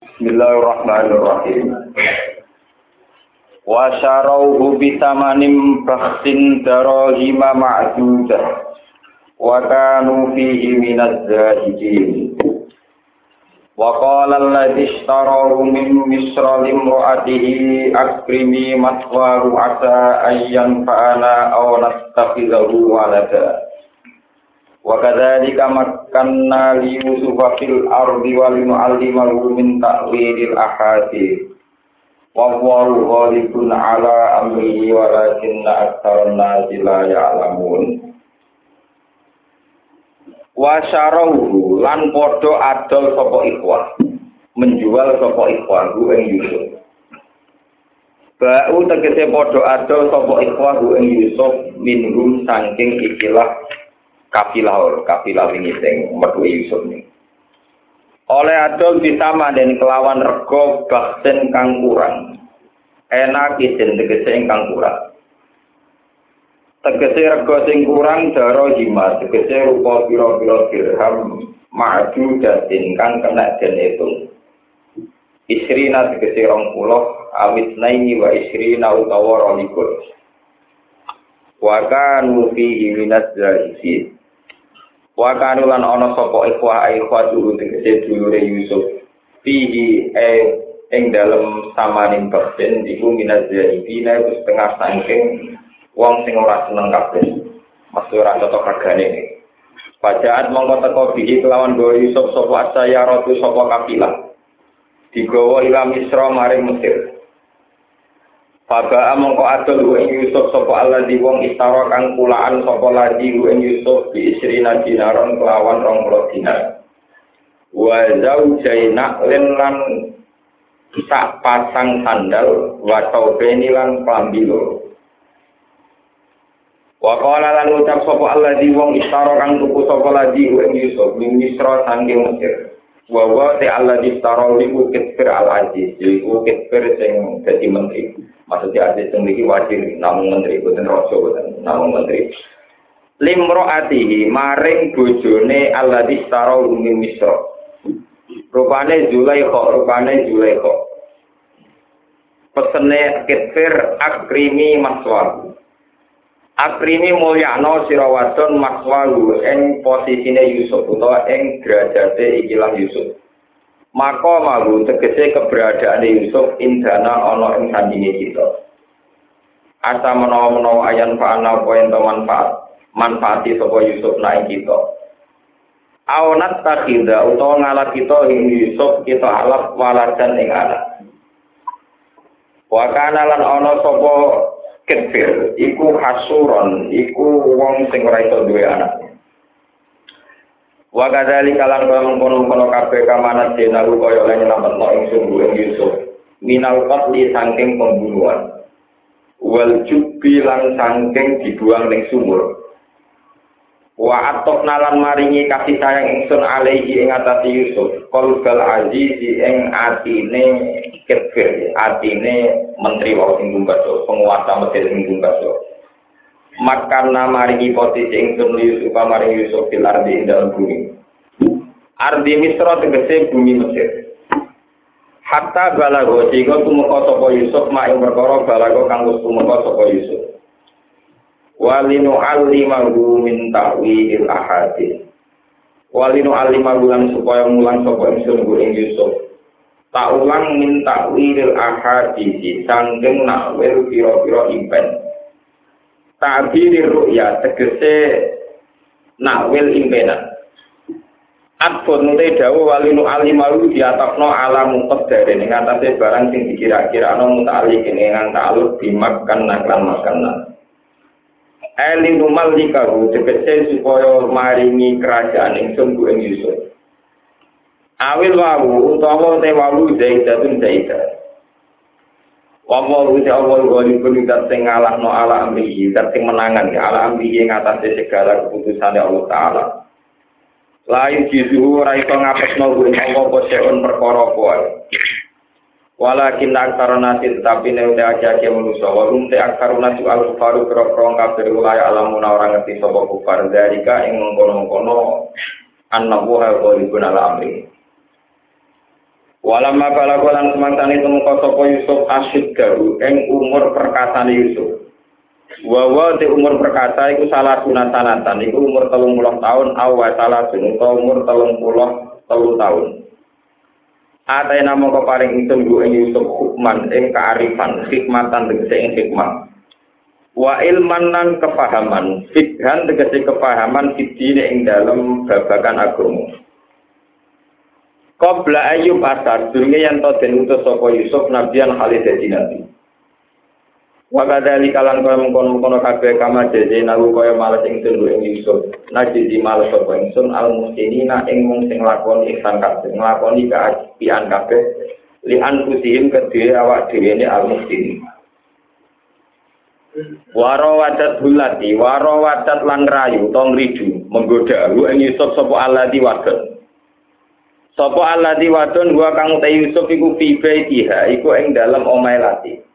Bismillahirrahmanirrahim. Wa syarauhu bitamanim bahsin darahima ma'dudah. Wa kanu fihi minaz zahidin. Wa qala alladhi ishtarahu min misra limra'atihi akrimi maswaru asa ayyan fa'ana aw nastakhidhahu walada. Wa kadzalika makkanna li Yusufa fil ardi wa linu'allimahu min ta'wilil ahadits. Wa huwa ghalibun ala amrihi walakinna aktsaran nasi la ya'lamun. Wa syarahu lan padha adol sapa ikhwah. Menjual sapa ikhwah ku ing Yusuf. Ba'u tegese padha adol sapa ikhwah ing Yusuf minhum saking ikilah kapilah or kapilah wingi sing metu Yusuf nih. Oleh adol bisa dan kelawan rego baksen kang kurang. Enak isin tegese ingkang kurang. Tegese rego sing kurang daro hima tegese rupa pira-pira dirham maju datin kang kena den itu. Isrina tegese rong puluh awit naini wa isrina utawa rolikur. Waka nufi minat zahisi Wa kanu lan ana sapa ikhwah ikhwah dulu tegese dulure Yusuf. Fihi e ing dalem samaning persen iku minaz zaibina iku setengah saking wong sing ora seneng kabeh. Masuk ora cocok regane. Pajaat mongko teko bihi kelawan go Yusuf sapa saya ratu sapa kapilah. Digawa ila Misra maring Mesir. Faba mongko adol ku ing Yusuf Allah di wong istara kang kulaan sapa lagi ku ing Yusuf bi isrina dinaron kelawan 20 dinar. Wa zaujaina lan sak pasang sandal wa taubeni lan klambi loro. Lan ucap sapa Allah di wong istara kang tuku sapa ku ing Yusuf min Misra saking Mesir. wa wa ti Allah di tarol di bukit al aziz di bukit sing dadi menteri. Maksudnya aziz sing iki wajib namung menteri boten raja boten namung menteri. Limraatihi maring bojone Allah di tarol ning misra. Rupane zulaikha rupane zulaikha. Pesene kitfir akrimi maswaru maswahu. Akrimi mulyano sirawadon maswahu ing posisine Yusuf utawa ing derajate ikilah Yusuf. maka mahu tegese keberadaan Yusuf indana ana ing sandinge kita. Asa menawa-menawa ayan fa'ana apa ento manfaat, manfaati sapa Yusuf naik kita. Aonat takhida utawa ngalat kita ing Yusuf kita alaf waladan ing anak. Wa kana lan ana sapa kefir iku hasuron iku wong sing ora iso duwe anak. Wa kadzali kalan kaya mengkono-kono kabeh kamanat denahu kaya lan nyelametno ing sungguh ing Yusuf. Minal qatli saking pembunuhan. Wal jubbi lan saking dibuang ning sumur. Wa atok nalan maringi kasih sayang ingsun alaihi ing atase Yusuf. Qalbal azizi ing atine kefir, atine menteri wau sing penguasa Mesir sing gumbaso. makan nama ringi posisi ingsun Yusuf maring Yusuf fil ardi ing dalam bumi. Ardi Misra tegese bumi Mesir. Hatta balago sehingga tumeka sapa Yusuf mak ing perkara balago kang wis tumeka sapa Yusuf. Walinu alimahu min ta'wil ahadits. Walinu alimahu lan supaya mulang sapa ingsun ing Yusuf. Tak ulang min ta'wil ahadits sangking nakwil pira-pira impen. tabiri ru'ya tegese nakwil impenan Adfun te dawu walinu alimalu diatokno alamu qadare ning atase barang sing dikira-kira ana mutali kene ngang ta'aluk dimakan naklan makanan. Elinu malikahu tegese supaya maringi kerajaan ing sungguh ing Yusuf. Awil wawu utawa te wawu zaidatun zaidah. Wama rusi awal goli pun dat sing ngalahno ala amrihi, dat sing menangan ya ala amrihi ing atase segala keputusan Allah Ta'ala. Lain jizuhu ora iso ngapesno kuwi apa apa seun perkara kuwi. Walakin aksara nasi tetapi ne udah aja ke manusia walum te aksara nasi al kufaru kro kro kafir wilayah alamuna orang ngerti sopo kufar dari ka ing mengkono mengkono anak buah golibun ala amri. Walam mabala lan semangtane tumeka sapa Yusuf asyid garu ing umur perkasane Yusuf. Wawa di umur perkasa iku salah sunatan iku umur telung puluh tahun awa salah sunata umur telung puluh telu tahun. Atai nama kau paling itu gue ing Yusuf hukman ing kearifan hikmatan tegese ing hikmah. Wa ilman lan kepahaman fikhan tegese kepahaman fitine ing dalam babakan agama. Qabla ayub asar durunge yang to den utus Yusuf nabiyan Khalid dadi nabi. Wa kadzali kalan kaya mengkono-mengkono kabeh kama jeje nalu kaya males ingsun ing Yusuf. Najiji males sapa ingsun al muslimina ing mung sing lakoni ihsan kabeh, nglakoni kaapian kabeh li anfusihim kedhe awak dhewe ne al muslimin. Waro wadat bulati, waro wadat lan rayu, tong ridu, menggoda, lu ing Yusuf sapa aladi wadon. Sapa aladi wadon gua kang te Yusuf iku fi baitiha, iku ing dalem omahe lati.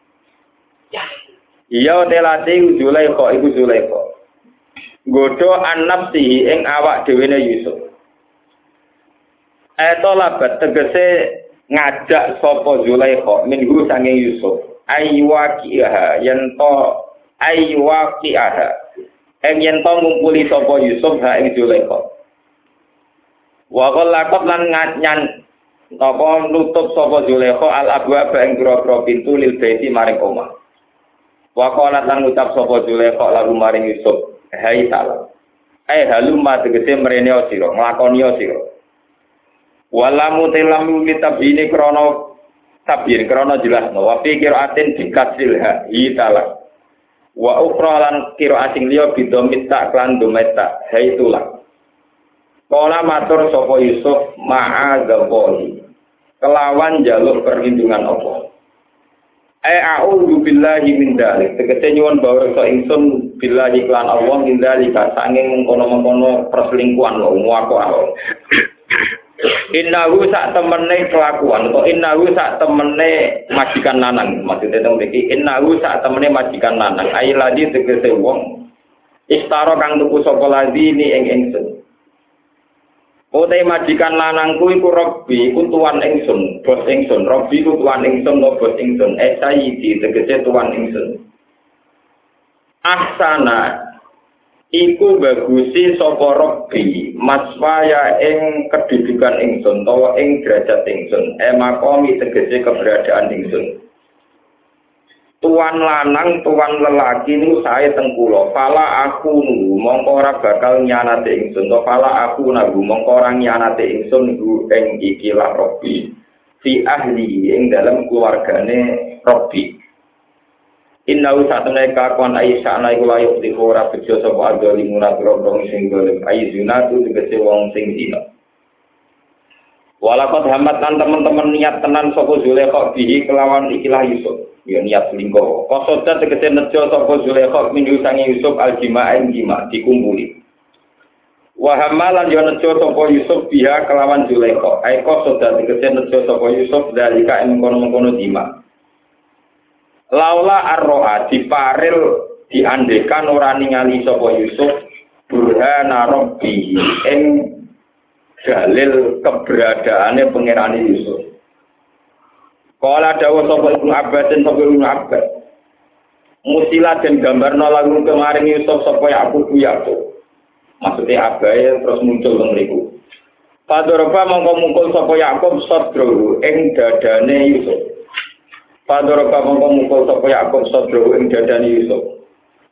Iya telati Zulaikha iku Zulaikha. Godho annafsihi ing awak dhewe Yusuf. Eto labat tegese ngajak sapa Zulaikha minggu sange Yusuf. Aywaqiha yen to aywaqiha. Ing yen to ngumpuli sapa Yusuf ha ing Zulaikha. Wa qallaqat lan nganyan napa nutup sapa Zulaikha al abwa ing pintu lil baiti maring omah. Wakola lan ngucap sapa lagu maring Yusuf. Hai salam. Eh haluma tegese mrene sira, nglakoni sira. Walamu telamu litabini krono tabir jelas no. Wa pikir atin dikasil ha hitala. Wa ukra lan kira asing liya bidomit tak klan dometa. Hai tulah. Kala matur sapa Yusuf ma'adzallah. Kelawan jaluk perlindungan Allah. Ai a'udzu billahi min dzalik. Tegese nyuwun bahwa iso ingsun billahi klan Allah min dzalika sanging mengkono-mengkono perselingkuhan lho muako Allah. Innahu sak temene kelakuan atau innahu sak temene majikan lanang. Maksudnya teng mriki innahu sak temene majikan lanang. Ai ladi tegese wong istara kang tuku sapa ladi ni ing ingsun. Ote majikan lanangku iku Robbi, iku tuan ingsun, bos ingsun. Robbi iku tuan ingsun, no bos ingsun. Eh sayidi, tegese tuan ingsun. Ahsana, iku bagusi sapa Robbi, maswaya ing kedudukan ingsun, tawa ing derajat ingsun. Eh makomi tegese keberadaan ingsun. Tuan lanang tuan lelaki niku saya tengkulo pala aku nunggu mongko ora bakal nyanate ingsun. To pala aku nunggu mongko ora nyanate ingsun niku ing ikilah robi. Fi ahli ing dalam keluargane robi. Inna usatune kakon Aisyah ana iku layu di ora bejo sapa adoli munat robrong sing golem Aisyuna tu tegese wong sing dina. Walakot hamat lan teman-teman niat tenan sapa Zulekha bihi kelawan ikilah Yusuf ya niat selingkuh. Kosoda tegese nejo sapa Zulaikha minggu sangi Yusuf aljima'in jima dikumpuli. Wa hamalan yo nejo sapa Yusuf biha kelawan Zulaikha. Ai kosoda tegese nejo sapa Yusuf dalika ing kono-kono jima. Laula arroa diparil diandekan ora ningali sapa Yusuf burhana rabbi ing dalil keberadaane pangerane Yusuf. Kala dawa sapa Ibnu Abbas dan sapa Ibnu Abbas. Musila dan gambar lagu kemarin Yusuf sapa Yakub Yakub. Maksudnya abai terus muncul teng mriku. Padoroba mongko mungkul sapa Yakub sadru ing dadane Yusuf. Padoroba mongko mungkul sapa Yakub sadru ing dadane Yusuf.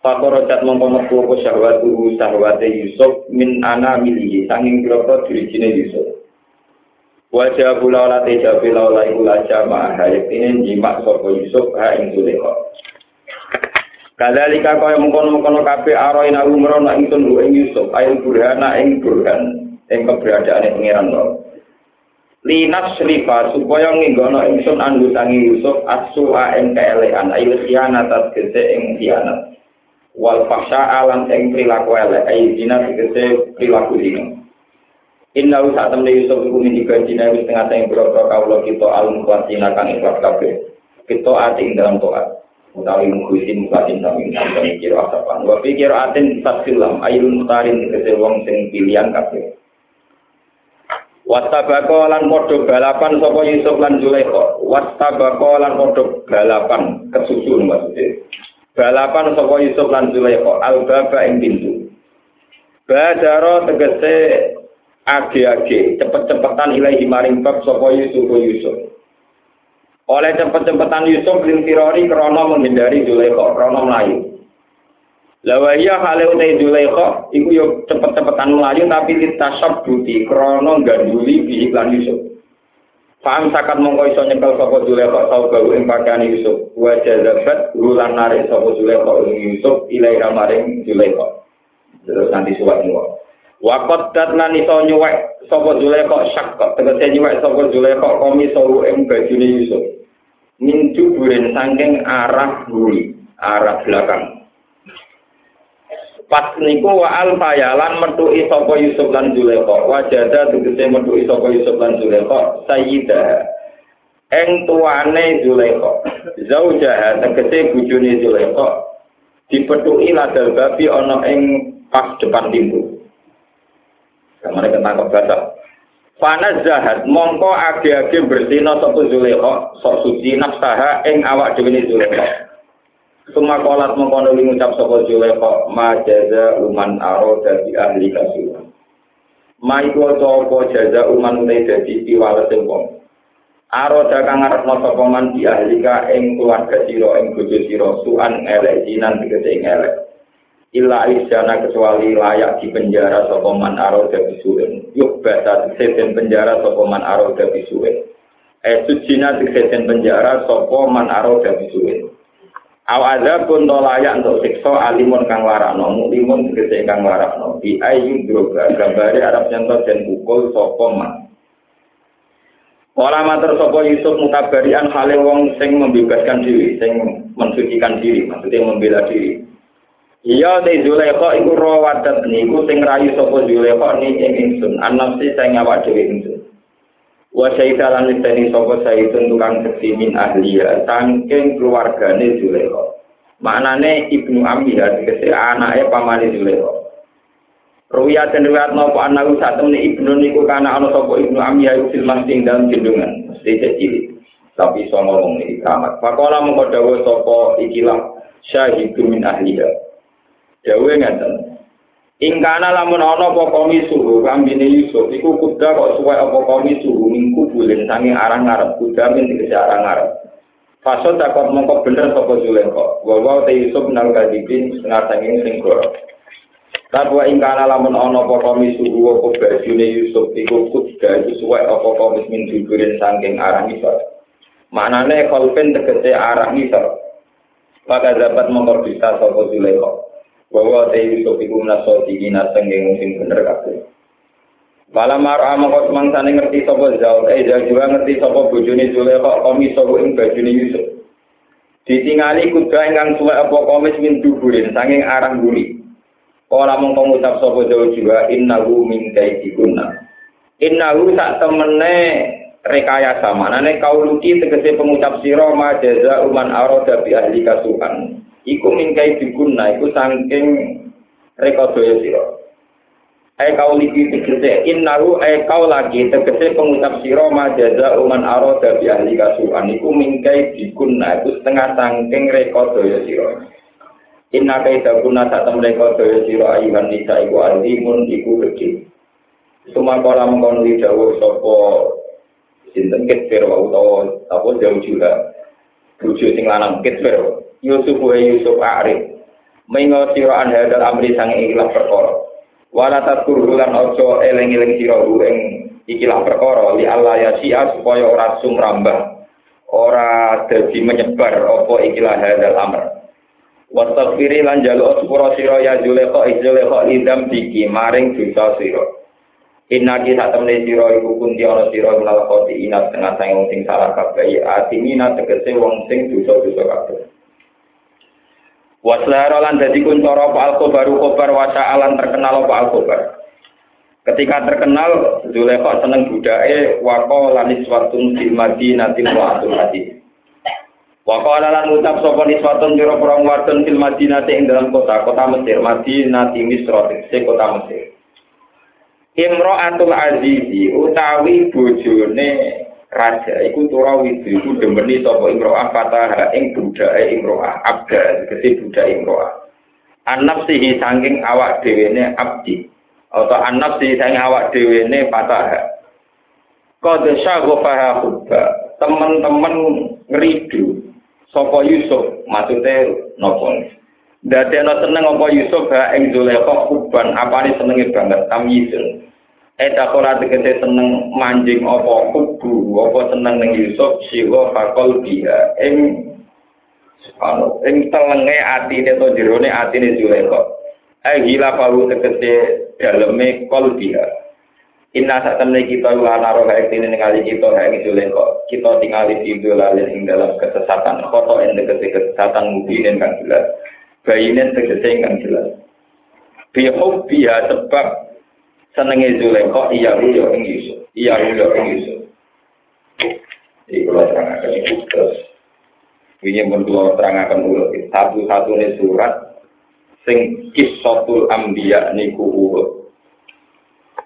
Fakoro cat mongko metu apa syahwatu syahwate Yusuf min ana milihi sanging kira-kira Yusuf. Wajah pula olah teja pula olah iku laja ma'ahayat ini jimak sopo Yusuf ha ing Zulekha. Kadalika kaya mengkono-mengkono kabe aroin aku merono ingsun lu ing Yusuf ayo burhana ing burhan ing keberadaan pengiran lo. Linas rifa supaya nginggono ingsun andu tangi Yusuf asu a ing keelean ayo khianat gese ing khianat. Wal faksa alam ing perilaku elek ayo dina gese perilaku dino. Inna wa saat temen Yusuf iku min ibadina wis tengah tengah boro-boro kawula kita al mukhlasina kang ikhlas kabeh. Kita ati ing dalam toat. Utawi mukhisin mukhlasin kami sampai kira asapan. Wa pikir atin tasilam ayun mutarin tegese wong sing pilihan kabeh. Wastabako lan podo balapan sapa Yusuf lan Zulaikha. Wastabako lan podo balapan kesusun maksudnya. Balapan sapa Yusuf lan Zulaikha al-baba ing pintu. Badaro tegese age-age cepet-cepetan ilahi maring bab sapa Yusuf Yusuf. Oleh cepet-cepetan Yusuf lintirori krono menghindari Zulaikha, krono melayu. Lawa iya hale utai Zulaikha iku yo cepet-cepetan melayu tapi litasab buti krono ganduli bi iklan Yusuf. Faham sakat mongko iso nyekel sapa Zulaikha tau gawe ing pakaian Yusuf. Wa jazabat ulan narik sapa Zulaikha ing Yusuf ilai maring Zulaikha. Terus nanti suwat niku. Wa qaddat lan iso nyuwek sapa Zulaikha syak tegese nyuwek sapa Zulaikha komi sawu ing bajune Yusuf. Min juburin saking arah buri, arah belakang. Pas niku wa al fayalan metuki sapa Yusuf lan Zulaikha. Wajada tegese metuki sapa Yusuf lan Zulaikha sayyida. Eng tuane Zulaikha. Zaujaha tegese bojone Zulaikha dipetuki ladal babi ana ing pas depan pintu. Kamane ketangkep batak. Fana zahat mongko age-age bersina sapa Zulaikha sok suci nafsaha ing awak dhewe Zulaikha. Suma kolat mengkono ngucap sapa Zulaikha ma jaza uman aro dadi ahli kasuhan. Ma iku apa jaza uman te dadi piwales wong. Aro dakang ngarepno sapa man di ahli ka ing keluarga sira ing bojo sira suan elek jinan tegese ing elek. Illa isjana kecuali layak di penjara sapa man aro dadi suwen. Yuk bata seten penjara sapa man aro dadi suwen. Eh sujina seten penjara sapa man aro dadi suwen. Aw ada pun layak untuk siksa alimun kang warakno, muklimun tegese kang warakno. Di ayu droga gambare Arab nyentot dan pukul sapa man. Wala matur sapa Yusuf mutabarian hale wong sing membebaskan diri, sing mensucikan diri, maksudnya membela diri. Iya te Zulaikha iku rawadat niku sing rayu sapa Zulaikha ni ing ingsun, anafsi sing awak dhewe ingsun. wa syaita lan niteni sapa saitun tukang seksi min ahliya saking keluargane Zulaikha maknane ibnu Amiyah dikese anake pamane Zulaikha Ruya dan riwayat nopo anak saat temen ibnu niku kana ana sapa ibnu Amiyah iku silmah sing dalem gendungan mesti cilik. Tapi iso ngomong iki keramat pakola mengko dawuh sapa ikilah syahidun min ahliya dawuh ngaten Ingkana lamun ana apa komi suhu kambine Yusuf iku kuda kok suwe apa komi suhu minggu bulan sange arang ngarep kuda min dikese arang ngarep. Fasod takut mongko bener sapa Zulaikha. Wa wa te Yusuf nang kadipin setengah sanging sing goro. Tapi ingkana lamun ana apa komi suhu apa bajune Yusuf iku kuda iku suwe apa komi min dudurin sanging arang isor. Maknane kolpen tegese arang isor. Maka dapat mongko bisa sapa Zulaikha. Bahwa te Yusuf iku menaso tinggi naseng yang sing bener kabeh. Malah marah mongko semangsane ngerti sapa Zaul, eh Zaul juga ngerti sapa bojone Zulaikha komis sapa ing bajune Yusuf. Ditingali kuda ingkang suwe apa komis min duburin sanging arang guri. Ora mongko ngucap sapa Zaul juga innahu min kaidikunna. Innahu sak temene rekayasa manane kauluki tegese pengucap sira ma jaza uman arada bi ahli kasuhan. Iku mingkai diguna iku saking rekodaya sira. Ai kau lagi tegese innahu ai kau lagi tegese pengucap sira majaza uman arada bi ahli kasuhan iku mingkai diguna iku setengah saking rekodaya sira. Inna kai daguna sak tem rekodaya sira ayuhan nisa iku alimun iku gede. Suma kala mengkono dawuh sapa sinten ketfir wa utawa apa jauh juga. Bojo sing lanang ketfir Yusuf wa Yusuf Arif. Mengo sira an hadal amri sang ikilah perkara. Wala takur lan ojo eleng-eleng sira ing ikilah perkara li Allah ya sia supaya ora sumrambah. Ora dadi menyebar apa ikilah hadal amr. Wastaghfiri lan jaluk sepura sira ya Zulekha Zulekha idam diki maring dosa sira. Inna kita temne sira iku kunti ana sira menawa koti inat tengah sang sing salah kabeh atimina tegese wong sing dosa-dosa kabeh. Waslaro lan dadi kuncoro apa al-khobaru khobar wasa alan terkenal apa al-khobar. Ketika terkenal, Zulekha seneng budake wako lanis watun fil madinati wa atul hati. Wako lan ucap sapa niswatun jero perang wadon fil madinati ing dalam kota, kota Mesir, Madinati Misra, se kota Mesir. Imro'atul Azizi utawi bojone raja iku tura widu iku demeni sapa imro'ah fatah ing budake imro'ah abda tegese budak imro'ah. Anap sihi saking awak dhewene abdi atau anap sihi saking awak dhewene fatah. Qad syaghafaha hubba. Teman-teman ngridu sapa Yusuf maksudnya nopo Dadi ana seneng apa Yusuf ha ing Zulaikha kuban apane senenge banget tamyizun. Eta ora tegese seneng manjing apa kubu apa seneng ning Yusuf siwa fakol dia ing anu ing telenge atine to jerone atine Zulaikha. Ai gila palu tegese daleme kol dia. Inna saat temen kita lana roh kayak ini ningali kita kayak gitu lengko. Kita tinggal di lalin ing dalam kesesatan. Koto yang deket kesesatan mungkin kan jelas. bayinen tegese ingkang jelas. Bihub biha sebab senenge Zulaikha iya yo ing Yusuf. Iya yo ing Yusuf. Iki kula terangaken iki terus. Wingi mun kula terangaken ulo satu-satune surat sing kisatul anbiya niku urut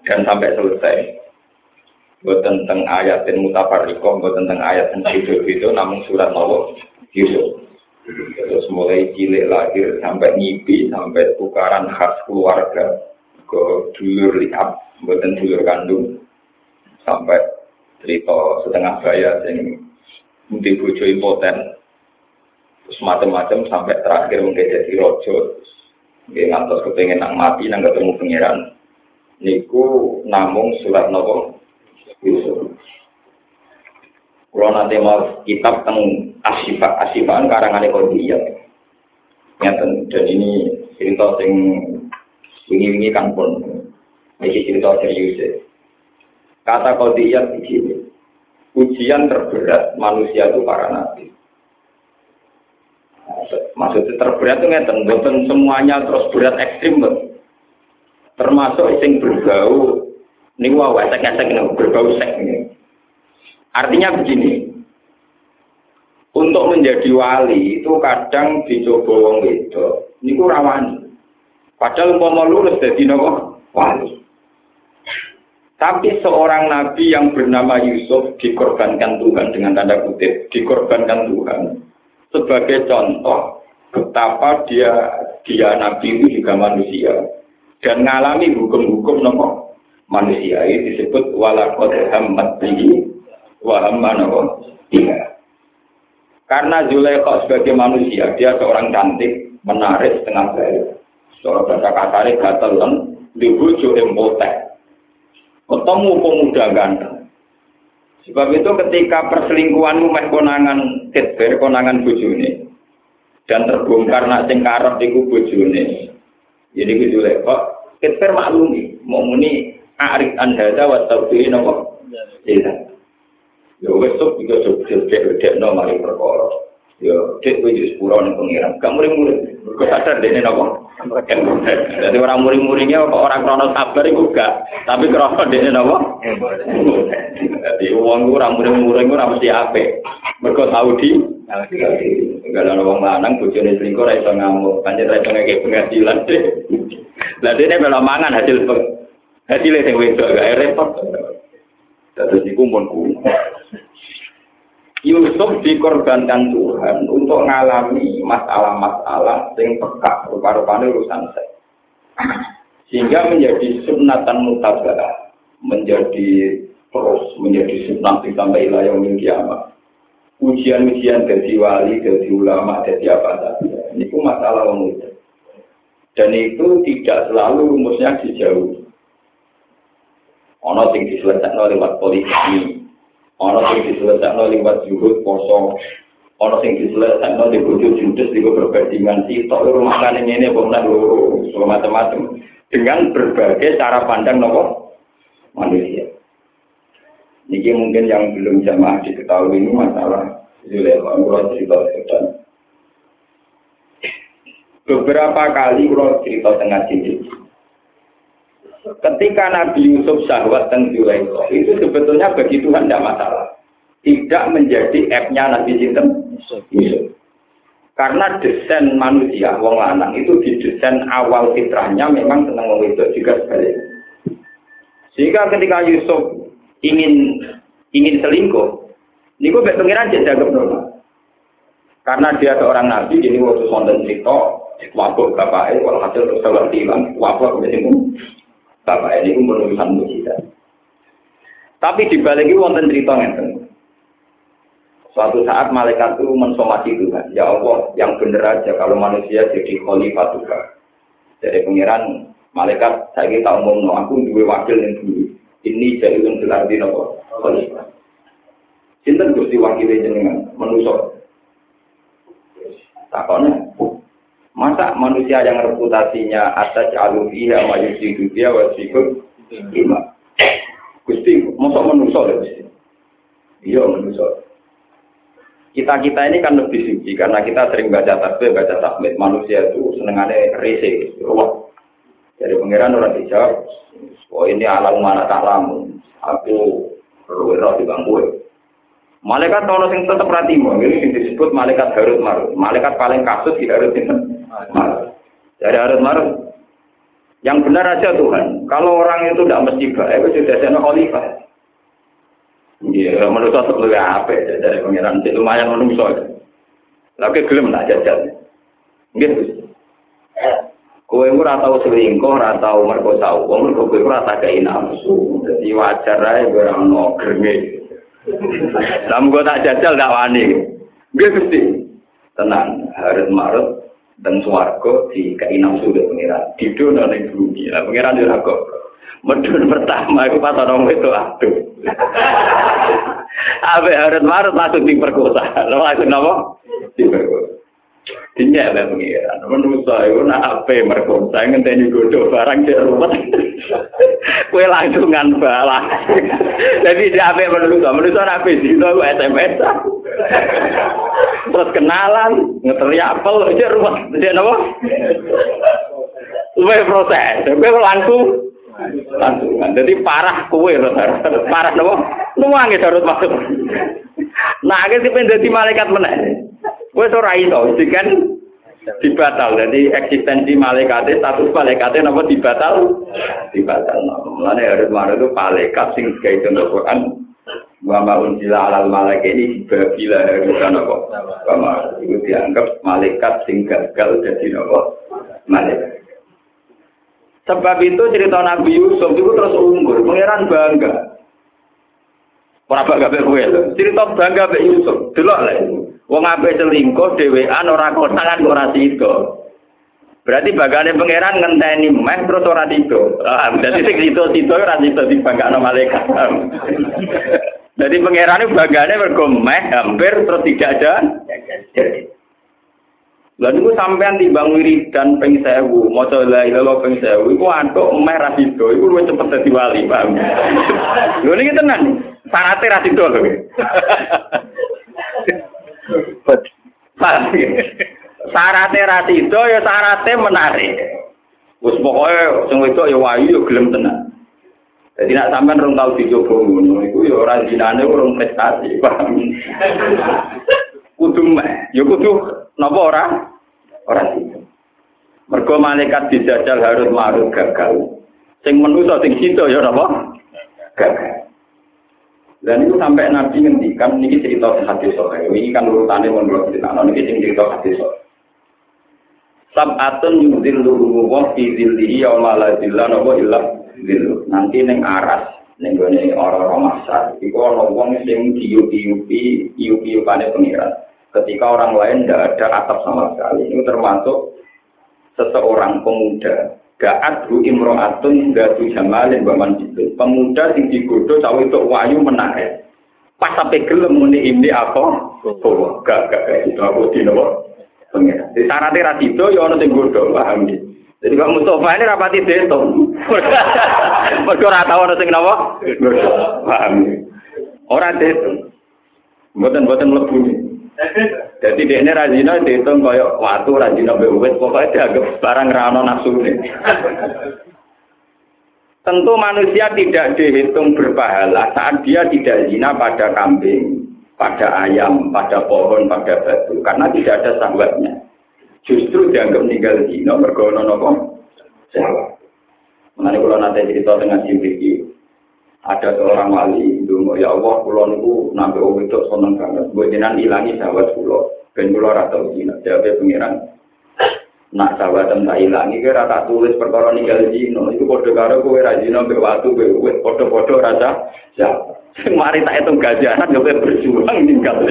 dan sampai selesai. Buat tentang ayat dan mutafarikoh, buat tentang ayat hidup itu, namun surat Nawawi Yusuf. Terus mulai cilik lahir sampai nyipi sampai tukaran khas keluarga ke dulur lihat, buatan dulur kandung. Sampai cerita setengah saya yang mungkin bojo impoten. Terus macam-macam sampai terakhir mungkin jadi rojo dia ngantos kepengen nak mati nang ketemu pangeran. Niku namung surat nopo Yusuf. Kalau nanti mau kitab tentang asifat asifaan karangan kodiyat. Ngeten dan ini cerita sing wingi-wingi kan pun ini cerita serius ya. Kata kodiyat begini, ujian terberat manusia itu para nabi. Maksudnya terberat itu ngeten, bukan semuanya terus berat ekstrim, termasuk yang berbau, ini wah, esek-esek berbau sek. Artinya begini, untuk menjadi wali itu kadang dicoba wong itu niku rawani padahal umpama lulus dadi nopo? Wali tapi seorang nabi yang bernama Yusuf dikorbankan Tuhan dengan tanda kutip dikorbankan Tuhan sebagai contoh betapa dia dia nabi itu juga manusia dan mengalami hukum-hukum nopo? Manusia ini disebut walakot hamad bihi wa hamma nopo? Dia karena Zulaikha sebagai manusia, dia seorang cantik, menarik, setengah baik. Seorang bahasa kasarnya gatelan, dibujuk empotek. Ketemu pemuda ganteng. Sebab itu ketika perselingkuhan meh konangan ketber, konangan bujune, dan terbongkar nak sing karep iku bojone. Jadi ku Zulaikha, ketber maklumi, mau muni arik anhada wa tawfirin apa? Iya. Ya wis sok juga sok cek no mari perkara. Ya cek kowe wis pura ning pengiran. Gak muring-muring. Kok sadar dene napa? Jadi orang muring-muringnya kok orang krono sabar itu enggak, tapi krono dene napa? Jadi wong ku ora muring-muring ora mesti ape. Mergo Saudi. Enggak ada wong lanang bojone selingkuh ora iso ngamuk, pancen ora ngeke pengadilan. Lah dene belo mangan hasil hasil sing wedok gak repot. Dadi iku mon Yusuf dikorbankan Tuhan untuk mengalami masalah-masalah yang peka rupa-rupanya urusan seks. Sehingga menjadi sunatan mutabara, menjadi terus menjadi sunat sampai ilayah kiamat. Ujian-ujian dari wali, dari ulama, dari apa saja. Ini pun masalah mudah. Dan itu tidak selalu rumusnya dijauhi. Ono sing diselesaikan lewat politik Ono sing diselesaikan lewat juhud poso. Ono sing diselesaikan di bojo judes di perbandingan sitok rumah kan ini pemenang loro macam-macam dengan berbagai cara pandang nopo manusia. Ini mungkin yang belum jamaah diketahui ini masalah Zulekha, kalau cerita sedang. Beberapa kali kalau cerita tengah sini, Ketika Nabi Yusuf syahwat dan Zulaikha, itu sebetulnya bagi Tuhan tidak masalah. Tidak menjadi app-nya Nabi Sinten Yusuf. Karena desain manusia, wong lanang itu di desain awal fitrahnya memang senang wong itu juga sebaliknya. Sehingga ketika Yusuf ingin ingin selingkuh, ini gue pengiran jadi agak normal. Karena dia seorang nabi, jadi waktu sonten cerita, wabuk bapaknya, kalau hasil terus hilang, wabuk kemudian bapak ini menulisan mujizat. Tapi dibalik itu wonten cerita ngeten. Suatu saat malaikat itu mensomasi Tuhan, ya Allah, yang benar aja kalau manusia jadi khalifah Tuhan. Jadi pengiran malaikat saya kita ngomong, aku dua wakil yang dulu. Ini jadi untuk arti nopo khalifah. Sinten gusti wakil jenengan menusuk Takone. Masa manusia yang reputasinya atas aluf iya wa yusidu dia wa sikut lima. Gusti, masa manusia ya Gusti? Iya manusia. Kita-kita ini kan lebih suci karena kita sering baca tasbih, baca takmid. Manusia itu senengannya rese, ruwet. Jadi pangeran orang dijawab, oh ini alam mana tak lamu. Aku perlu di bangku. Malaikat ono sing tetep ratimo, ini disebut malaikat Harut Marut. Malaikat paling kasus di Harut itu Marut. Dari Harut Marut. Yang benar aja Tuhan. Kalau orang itu tidak mesti baik, itu sudah jadi khalifah. Iya, menurut saya lebih apa dari pengiran lumayan menungso. Tapi gelem lah jajal. Gitu. Kowe ora tau selingkuh, ora tau merkosa wong, kowe ora tak kei nafsu. Dadi wajar ae ora ono greme. Lah gue tak jajal tak wani. Gue Gusti. Tenang, harus marut dan swarga di keinam sudah pengiran. Di dunia ning bumi. Lah pengiran yo kok. Medun pertama itu pas orang itu aduh. Abe harus marut langsung diperkosa. Langsung apa? Diperkosa. Dinya lah pengiran. Menurut saya, nak apa merkosa ngenteni godo barang di rumah. Kue langsungan balas. Jadi menurut saya, menurut saya apa sih? Itu SMS. Terus kenalan, ngeteri apel, rumah. Dia apa? Kue proses. Kue langsung. Langsungan. Jadi parah kue. Parah apa? Nuangi harus masuk. Nah, akhirnya si pendeti malaikat menang. Wes ora iso, kan dibatal. Jadi eksistensi malaikat status malaikat napa dibatal? Dibatal. Mulane harus mana itu malaikat sing gawe contoh Quran wa ma unzila alal malaik ini babila harus apa? Wa itu dianggap malaikat sing gagal jadi napa? Malaikat. Sebab itu cerita Nabi Yusuf itu terus unggul, pangeran bangga. Ora bangga kowe. Cerita bangga be Yusuf. Delok lek. Wong ape selingkuh dhewean ora konangan ora sida. Berarti bagane pangeran ngenteni meh terus ora sida. Ah, dadi sing sida-sida ora sida dibanggakno malaikat. Jadi pangeran bagane mergo meh hampir terus tidak ada. Lah niku sampean timbang wiridan ping 1000, maca la ilaha ping 1000, iku antuk meh ra sida, iku luwih cepet dadi wali, paham. Lho niki tenan. Syaratnya ra sida lho. Syaratnya rati itu ya syaratnya menarik. Wes pokoknya sing wedok ya wayu ya gelem tenan. Jadi nak sampean rong tau dicoba ngono iku ya ora jinane urung prestasi, paham. kudu meh, ya kudu napa ora? Ora sih. Mergo malaikat dijajal harus marut gagal. Sing menusa sing sida ya napa? Gagal. Dan itu sampai Nabi ngendikan, ini cerita hadis sore. Ini kan urutannya mau dulu cerita, ini cerita hadis sore. Sab'atun yudhil luruhu wa fi zillihi ya mala zillah nopo zillu. Nanti neng aras, neng gone orang-orang masar. Iku orang wong sing diupi-upi, iupi-upane pengiran. Ketika orang lain tidak ada atap sama sekali. Ini termasuk seseorang pemuda Ga'at hu imro'atun gatu jamalin baman itu. Pemuda sing digodo cawe itu wayu menarik. Pas sampai gelem muni ini apa? Oh, gak gak gak itu aku di nopo. Pengen. Di syaratnya ras itu ya orang sing godo paham di. Jadi Pak Mustafa ini rapati deto. Mereka ora tau orang sing. Paham. Orang deto. Buatan-buatan lebu nih. Jadi dia ini rajina dihitung kaya waktu rajina bewet pokoknya dianggap barang rano nafsu ini. Tentu manusia tidak dihitung berpahala saat dia tidak zina pada kambing, pada ayam, pada pohon, pada batu, karena tidak ada sahabatnya. Justru dianggap meninggal zina bergono nopo. Mengenai kalau nanti cerita dengan Jibril ada seorang wali dulu ya Allah pulau niku nabi wong itu seneng banget jenengan ilangi sahabat pulau ben pulau rata zina jawabnya pengiran nak sahabat tak ilangi kira tak tulis perkara ninggal zino itu kode karo kowe ra zino mbek watu kowe podo-podo rasa siapa Mari tak itu gajaran, gak berjuang ninggal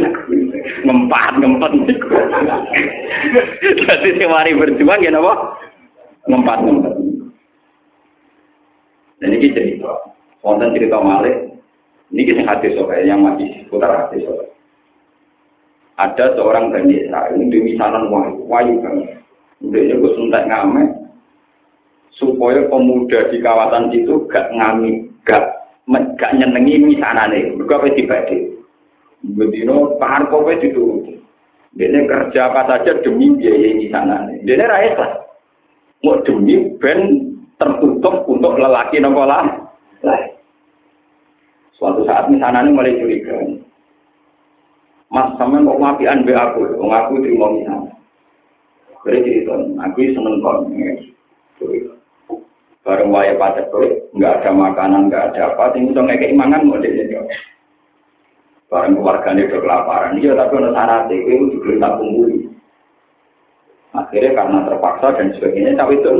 ngempat ngempet Jadi si mari berjuang ya napa? Ngempat ngempet. Dan ini cerita. Wonten cerita Malik. Ini kisah hati soal yang masih putar hati soal. Ada seorang Bani Israel ini di misalan wahyu, wahyu banget. Udah gue suntak ngamen supaya pemuda di kawasan itu gak ngami, gak gak nyenengi misanane mergo apa dibagi bedino pahar kowe itu dene kerja apa saja demi biaya misanane dene ra ikhlas. Mau demi ben tertutup untuk lelaki nopo lah? Suatu saat misanane mulai curiga. Mas sama kok ngapian be aku, wong aku terima misan. Beri cerita, aku seneng kon. bareng waya kulit, nggak ada makanan, nggak ada apa, tinggal so ngekei mangan mau dia Bareng keluarganya udah kelaparan, iya tapi ada syarat itu juga tak kumpuli. Akhirnya karena terpaksa dan sebagainya, tapi itu.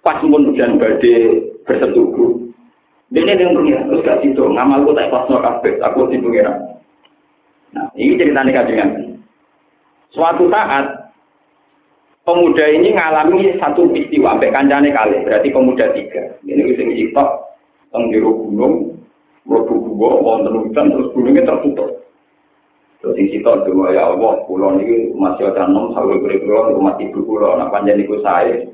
Pas pun hujan badai bersetubuh, ini yang pengira, terus gak situ, ngamalku tak pas no kabeh, aku di pengira. Nah, ini ceritanya kajian. Suatu saat pemuda ini ngalami satu peristiwa sampai kancane kali berarti pemuda tiga ini sing sitok teng jero gunung mlebu gua wonten hutan terus gunungnya tertutup. Terus sing sitok dua ya Allah pulau ini masih ada enam sawi beri pulau rumah ibu pulau nah panjang itu saya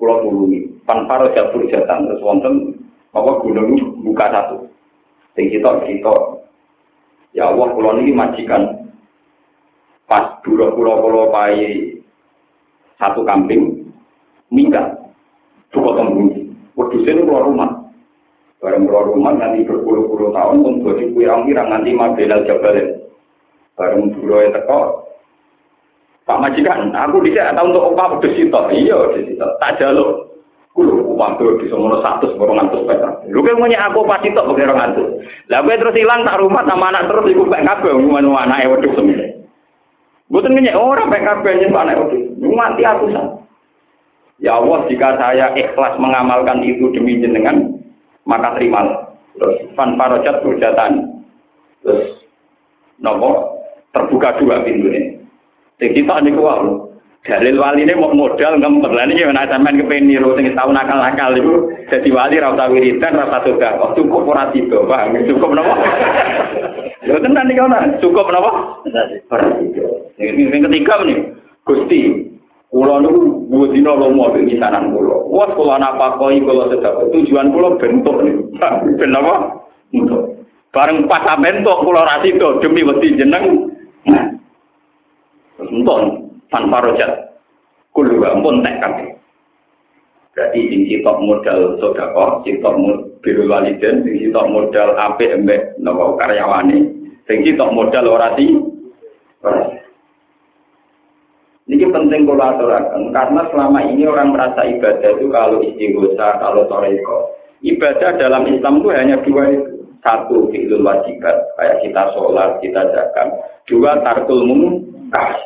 pulau tulungi. Pan paro jatuh jatan terus wonten apa gunung buka satu. Sing sitok sitok ya Allah pulau ini majikan pas dura pulau pulau pai satu kambing minggat cukup tembung wedusnya keluar rumah bareng keluar rumah nanti berpuluh-puluh tahun pun jadi pirang-pirang nanti mabelal jabalin bareng dulu teko Pak Majikan, aku tidak tahu untuk apa wedus itu. Iya, wedus itu. Tak jaluk. Kulo waktu di semono satu seborong ngantus petra. Lu kan punya aku pasti tok pakai orang ngantus. Lah terus hilang tak rumah sama anak terus ibu pek kabeh ngomong anake wedhus semene. Bukan minyak orang PKB ini Pak Nek mati aku. Ya Allah, jika saya ikhlas mengamalkan itu demi jenengan, maka terimalah. Terus fan parojat berjatan. Terus nopo? Terbuka dua pintu ini. Sing kita niku wae. Dalil wali ini mau modal ngempet lah ini mana sampean kepengen niru sing tahu nakal-nakal itu jadi wali ra usah wiridan ra usah sedekah kok. Cukup ora tido paham? Cukup napa Lho tenan iki ana cukup napa ora tido sing ketiga nih Gusti kula niku dua dina lomo ben misanan kula. Wes kula napa koi kula sedekah tujuan kula bentuk niku. Ben apa? Untuk bareng pas bentuk kula ra tido demi wedi jeneng. Nah. Untuk tanpa rojat kulu ampun tek kabeh. Berarti sing sitok modal sedekah sitok biru waliden sing sitok modal apik embek napa karyawane. Sing sitok modal orasi ini penting kalau aturakan karena selama ini orang merasa ibadah itu kalau istighosa, kalau toreko. Ibadah dalam Islam itu hanya dua itu. Satu fi'lul wajibat, kayak kita sholat, kita zakat. Dua tarkul mungkar,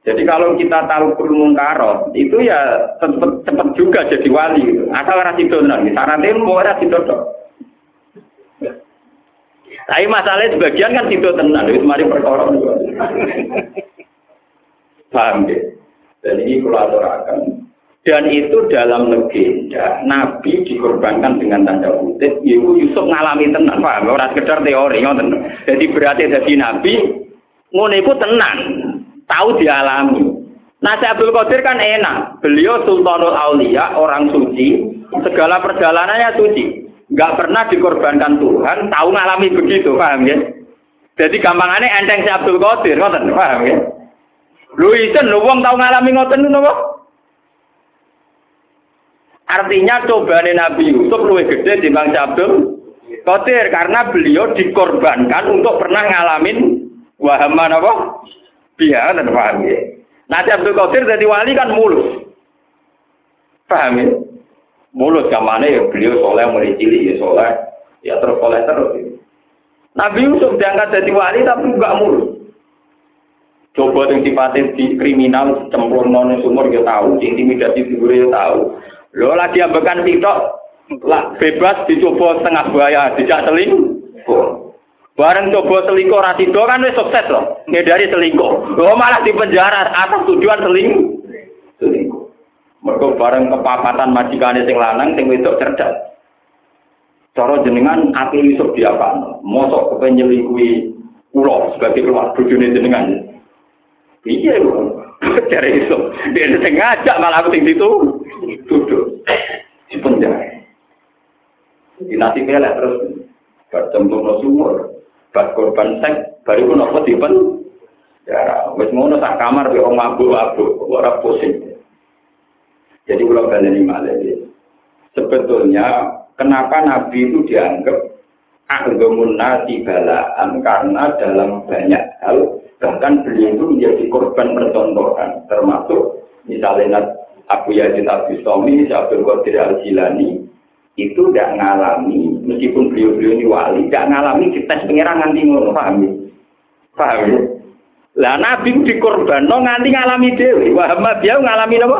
jadi kalau kita tahu kurung karot, itu ya cepet, cepet juga jadi wali. Gitu. Asal rasi donan, syaratnya mau rasi dodo. Tapi masalahnya sebagian kan tidur tenan, itu mari perkara Paham ya? Dan ini kolaborasi. Dan itu dalam legenda, Nabi dikorbankan dengan tanda kutip, Ibu Yusuf ngalami tenan, paham? Orang sekedar teori, ngoten. Jadi berarti jadi Nabi, ngono itu tenan tahu dialami. Nah, Abdul Qadir kan enak. Beliau Sultanul Aulia, orang suci, segala perjalanannya suci. Gak pernah dikorbankan Tuhan, tahu ngalami begitu, paham ya? Jadi gampangannya enteng si Abdul Qadir, ngoten, paham ya? Lu isen, lu wong tahu ngalami ngoten napa? Artinya cobaan Nabi Yusuf lebih gede di Bang Abdul Qadir karena beliau dikorbankan untuk pernah ngalamin wahaman apa? Iya, dan paham ya. Nanti Abdul Qadir jadi wali kan mulus. Paham ya? Mulut zamane ya beliau soleh mulai cilik ya soleh, ya terus soleh terus. Nabi Yusuf diangkat jadi wali tapi enggak mulut. Coba yang sifatnya di kriminal, cemplung non sumur ya tahu, intimidasi figur ya tahu. Lo lagi ambekan tiktok, lah bebas dicoba setengah bahaya, tidak selingkuh. Bareng coba selingkuh rasido kan wis sukses loh, ngedari selingkuh. Lo malah di penjara atas tujuan. Selingkuh. Mereka bareng kepapatan majikane sing lanang sing wedok cerdas. Cara jenengan ati Yusuf diapakno? Mosok kepen nyelingkuhi kula sebagai keluar bojone jenengan. Iya. Cari Yusuf. Dia sing ngajak malah aku situ. Duduk. Di penjara. Di nasi terus. Bercemplung sumur. bas korban seks baru pun apa dipen ya wis ngono sak kamar be wong mabuk-mabuk ora pusing jadi kalau ini sebetulnya kenapa nabi itu dianggap aghamun nasi balaan karena dalam banyak hal bahkan beliau itu menjadi korban percontohan termasuk misalnya Abu Yazid Abu Somi, Abdul Qadir Al-Jilani itu tidak ngalami, meskipun beliau-beliau ini wali, tidak ngalami dites pengiran nganti ngono, paham ya? Paham ya? Lah Nabi dikorban, no nganti ngalami dewi, Muhammad dia ngalami apa?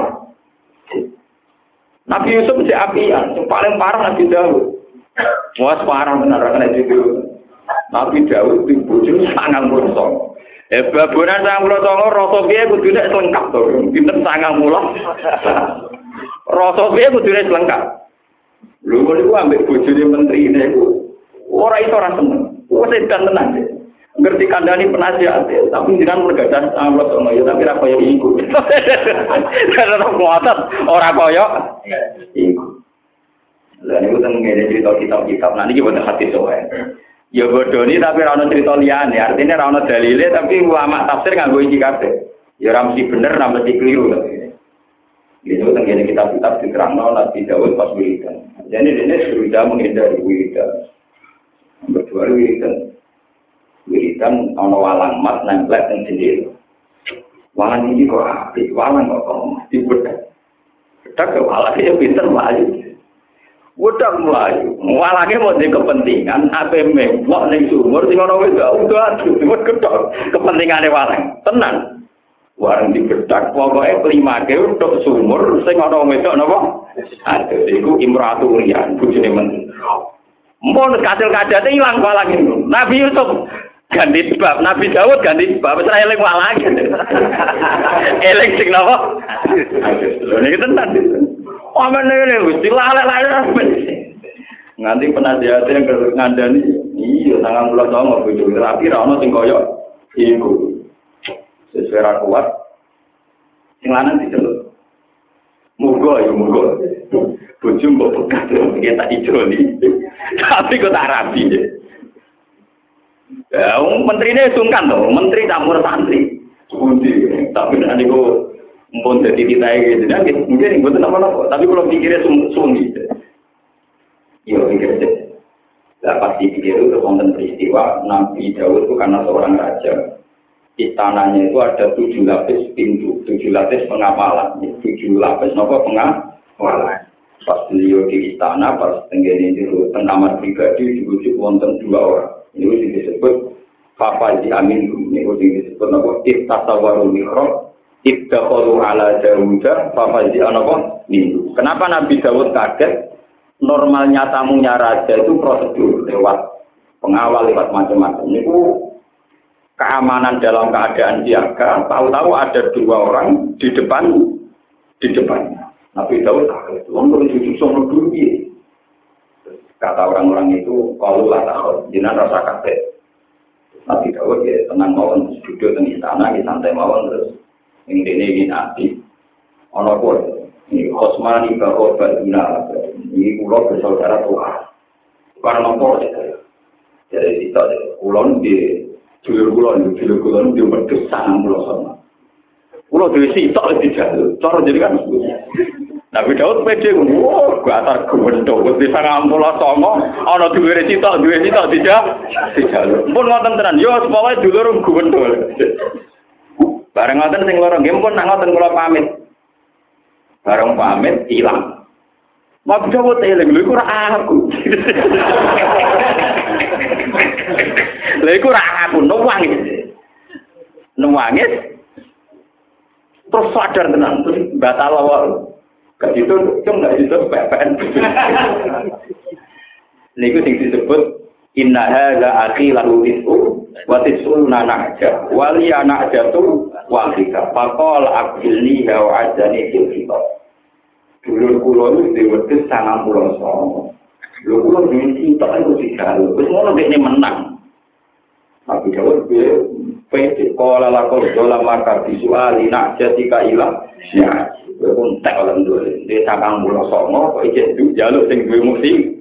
Nabi Yusuf si apian, yang paling parah Nabi Dawud. Wah parah benar Nabi Dawud. Nabi Dawud itu bujur sangat bersong. Eh babonan sangang puluh songo, rasa biaya kudunya selengkap tuh. Gimana sangang puluh? Rasa biaya kudunya selengkap. Lu kok niku ambek bojone menteri niku ora iso ora seneng. Gue sedang tenang ngerti kandani penasihat tapi jangan bergadang sama Allah sama ya tapi rakyat yang ikut karena orang kuatan orang koyo ikut dan itu tentang cerita kitab kitab nanti kita hati soalnya Ya bodoni tapi ora ono cerita liyane. Artinya ora ono dalile tapi ulama tafsir nganggo iki kabeh. Ya ora mesti bener, ora mesti keliru. Itu tenggine kitab-kitab diterang Nabi Dawud pas wiridan. Jadi ini sudah menghindari wiridan. Berdua wiridan. Wiridan ono walang mat nempel dan jendela. Walang ini kok api, walang kok kok mesti bedak. Bedak ke walang ya pinter melayu. Bedak melayu. Walangnya mau di kepentingan, apa memblok nih sumur, sih ono wis udah aduh, gedok kepentingannya walang. Tenang. warang dibedak pokoke klimake untuk sumur sing ana wedok napa aduh iku imratu riyan bojone men mon kasil kadate ilang balang itu nabi yusuf ganti sebab nabi daud ganti sebab wis eling walang eling sing napa lho niki tenan amen ngene Gusti. Lalek-lalek nganti penasihat yang ngandani iya sangat mulut sama bojo tapi ra ono sing kaya iku. Sesuai kuat. Sing lanang diceluk. Mugo ya mugo bojo mbok bekas ya tak ijoli tapi kok tak rapi ya. Menterinya sungkan tuh menteri campur santri. Budi, tapi nanti kok mpun jadi kita gitu, nah, mungkin ibu tuh nama tapi kalau pikirnya sungguh, iya pikir deh. Lah pasti pikir itu konten peristiwa Nabi Daud itu karena seorang raja, istananya itu ada tujuh lapis pintu, tujuh lapis pengapalan, tujuh lapis nopo pengapalan. Pas beliau di istana, pas tenggene itu kamar pribadi dibujuk wonten dua orang. Ini disebut Papa di Amin, ini disebut nopo Iftasawaru Mikro, Ibtakholu ala Dawuda, Papa di Anopo Nindu. Kenapa Nabi Dawud kaget? Normalnya tamunya raja itu prosedur lewat pengawal lewat macam-macam. Ini keamanan dalam keadaan siaga, tahu-tahu ada dua orang di depan di depannya. Nabi Daud kaget, orang cucu sono dulu Kata orang-orang itu, kalau lah tahu, jinak rasa kaget. Nabi Daud ya tenang mawon, duduk di istana, di santai mawon terus. ing dene iki nanti. Ana kok ini Osman ibu Osman ina ini kulo bersaudara tua karena kulo jadi kita kulon di julur kulon di julur kulon di umat kesan kulo sama. Kulo di sini tak jalur cor jadi kan Nabi Daud pede wah gua atar gubernur di sana ampula songo ana duwe sitok, duwe sitok tidak tidak pun ngoten tenan yo sebabnya dulur gubernur Bareng ngoten sing loro nggih pun nak ngoten kula pamit. Bareng pamit ilang. Nabi Dawud eling lho iku ora aku. Lha iku ora aku nuwangis. Nuwangis. Terus sadar tenan, terus batal awal. Gak itu, cuma gak itu pepen. Niku sing disebut Inna hadza akhi lahu Wati sunna naja, wali anak jatuh wali ka. Pakol akil ni hawa aja ni. Dulur kulo ni diwetis sana pulau somo. Lu kulo ni kita kan ku sikalu. Kusmono dek menang. Tapi jawa dia, pete kola lakol dola maka bisuali naja tika ilah. Ya, gue pun tak olam dulu. Dia sakang pulau somo, kok ijen du jaluk sing gue musim.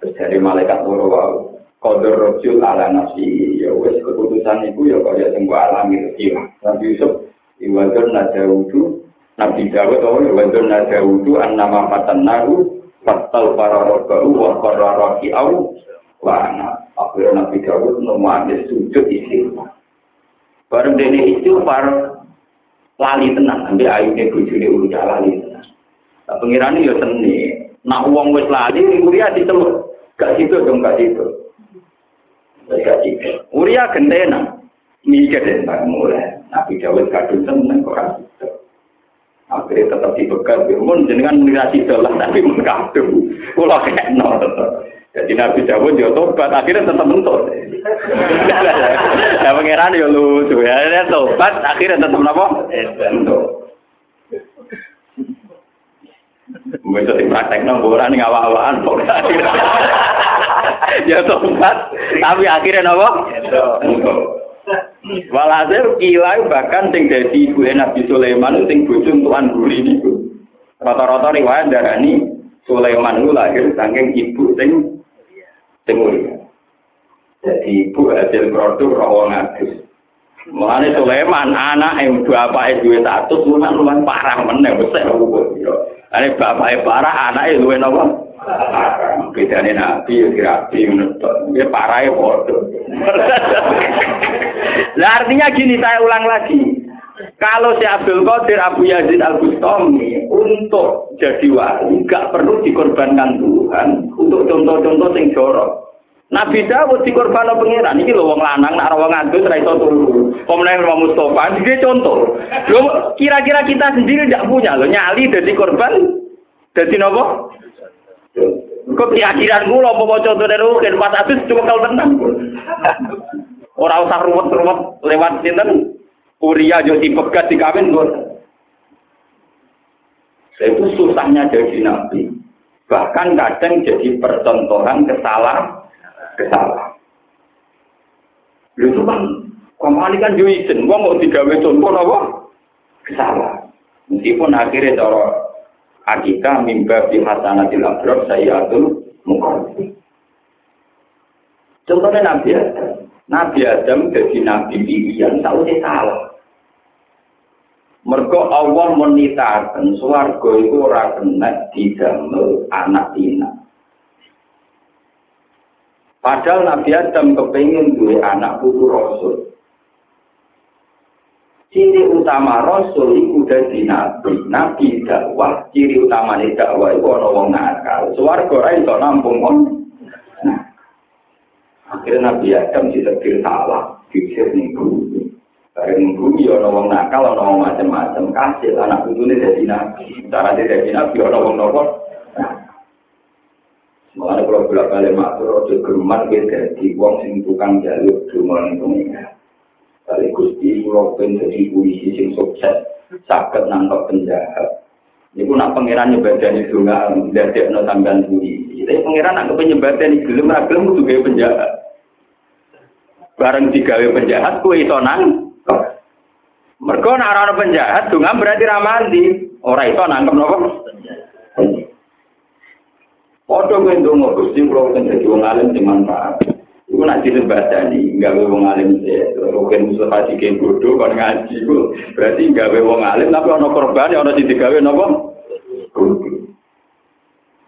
Terus dari malaikat buruk-buruk. Kodur rojul ala nafsi ya wes keputusan itu ya kaya sing alami rezeki Nabi Yusuf iwadur nada wudu Nabi Dawud oh iwadur nada wudu an nama fatan naru fatal para rokaru wa koraraki au wa anak akhirnya Nabi Dawud nomade sujud istighfar. Bareng dene istighfar lali tenang ambil ayune bojone urusan lali tenang pengirane ya seni. Nak uang wis lali Uria diceluk gak situ dong gak situ Uria gendena mikir tentang mulai. Nabi Dawud kadung seneng kok situ akhirnya tetap dibegal mun jenengan menirasi lah tapi mun kadung kula kena jadi Nabi Dawud ya tobat. Akhirnya tetap mentok. Ya pangeran ya lucu. Ya tobat. Akhirnya tetap apa? Mentok. Bisa dipraktek nang ora ning awak-awakan kok. Ya tobat, tapi akhirnya napa? Walhasil kilai bahkan sing dadi ibu Nabi Sulaiman sing bojo tuan guri niku. Rata-rata riwayat darani Sulaiman itu lahir saking ibu sing sing Jadi ibu hasil produk rawang agus. Mulane Sulaiman anak yang bapak duwe status lumayan lumayan parah meneh besar hukum. Ane bapak parah anak luwe napa? Bedane nabi menurut dia parah ya bodoh. Nah artinya gini saya ulang lagi. Kalau si Abdul Qadir Abu Yazid Al Bustami untuk jadi wali nggak perlu dikorbankan Tuhan untuk contoh-contoh sing jorok. Nabi Dawud dikorban pengiran iki lho wong lanang nak wong ngantus ra iso turu. Pemenang Imam Mustofa iki contoh. Kira-kira kita sendiri tidak punya lho nyali dadi korban dadi napa? Kok keyakinan kula apa dari rukin pas cuma kalau tenang. Ora usah ruwet-ruwet lewat sinten Uria yo dipegat dikawin kok. Itu susahnya jadi nabi. Bahkan kadang jadi percontohan kesalahan kesalahan. Itu kan, ke mana kan juga izin, gua mau digawe contoh apa? Kesalahan. Meskipun akhirnya cara akikah mimba di hasanatil abrar saya atur mengkorbi. Contohnya Nabi Adam. Nabi Adam jadi Nabi pilihan, tahu dia salah. Mergo Allah menitakan suarga itu ora kena didamel anak tina. Padahal Nabi Adam kepingin duwe anak putu Rasul. Ciri utama Rasul itu dari Nabi. Nabi dakwah, ciri utama ini dakwah itu ada wong nakal. Suarga ora iso nampung on. Akhirnya Nabi Adam disebut salah, dikir ning bumi. Bareng bumi ana wong nakal, ana wong macam-macam. Kasih anak ini dari Nabi. Cara dia dari Nabi ana wong nopo. Mengenai kalau bolak balik matur, ojo geruman kita di wong sing tukang jalur geruman itu ya. Kali gusti kalau pun jadi polisi sing sukses, sakit nangkep penjahat. Ini pun nak pangeran nyebadan itu nggak dari no tambahan polisi. Tapi pangeran nak penyebadan itu gelem ragilem itu gaya penjahat. Bareng digawe penjahat, kue itu nang. Mereka nak penjahat, dungan berarti ramandi. Orang itu nangkep nopo. Foto gue ndonga Gusti kula kan dadi wong alim sing manfaat. Iku nak disembadani, gawe wong alim sih. Rugen Mustafa dike bodoh kon ngaji ku. Berarti gawe wong alim tapi ana korban ana sing digawe napa?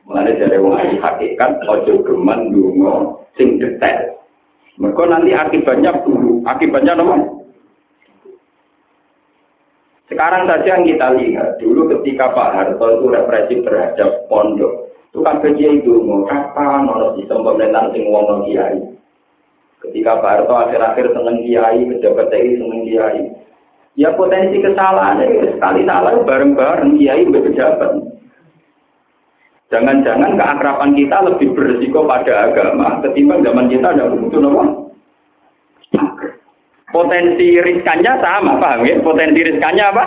Mulane dari wong alim hakikat ojo geman ndonga sing detail. Mereka nanti akibatnya buruk. Akibatnya apa? Sekarang saja yang kita lihat, dulu ketika Pak Harto itu represi terhadap pondok, itu kan kiai itu mau kapan ono sistem pemerintahan sing wong kiai. Ketika Pak Harto akhir-akhir seneng kiai, pejabat TNI seneng kiai. Ya potensi kesalahan itu sekali salah bareng-bareng kiai pejabat. Jangan-jangan keakraban kita lebih berisiko pada agama ketimbang zaman kita ada butuh nopo potensi riskannya sama, paham ya? Potensi riskannya apa?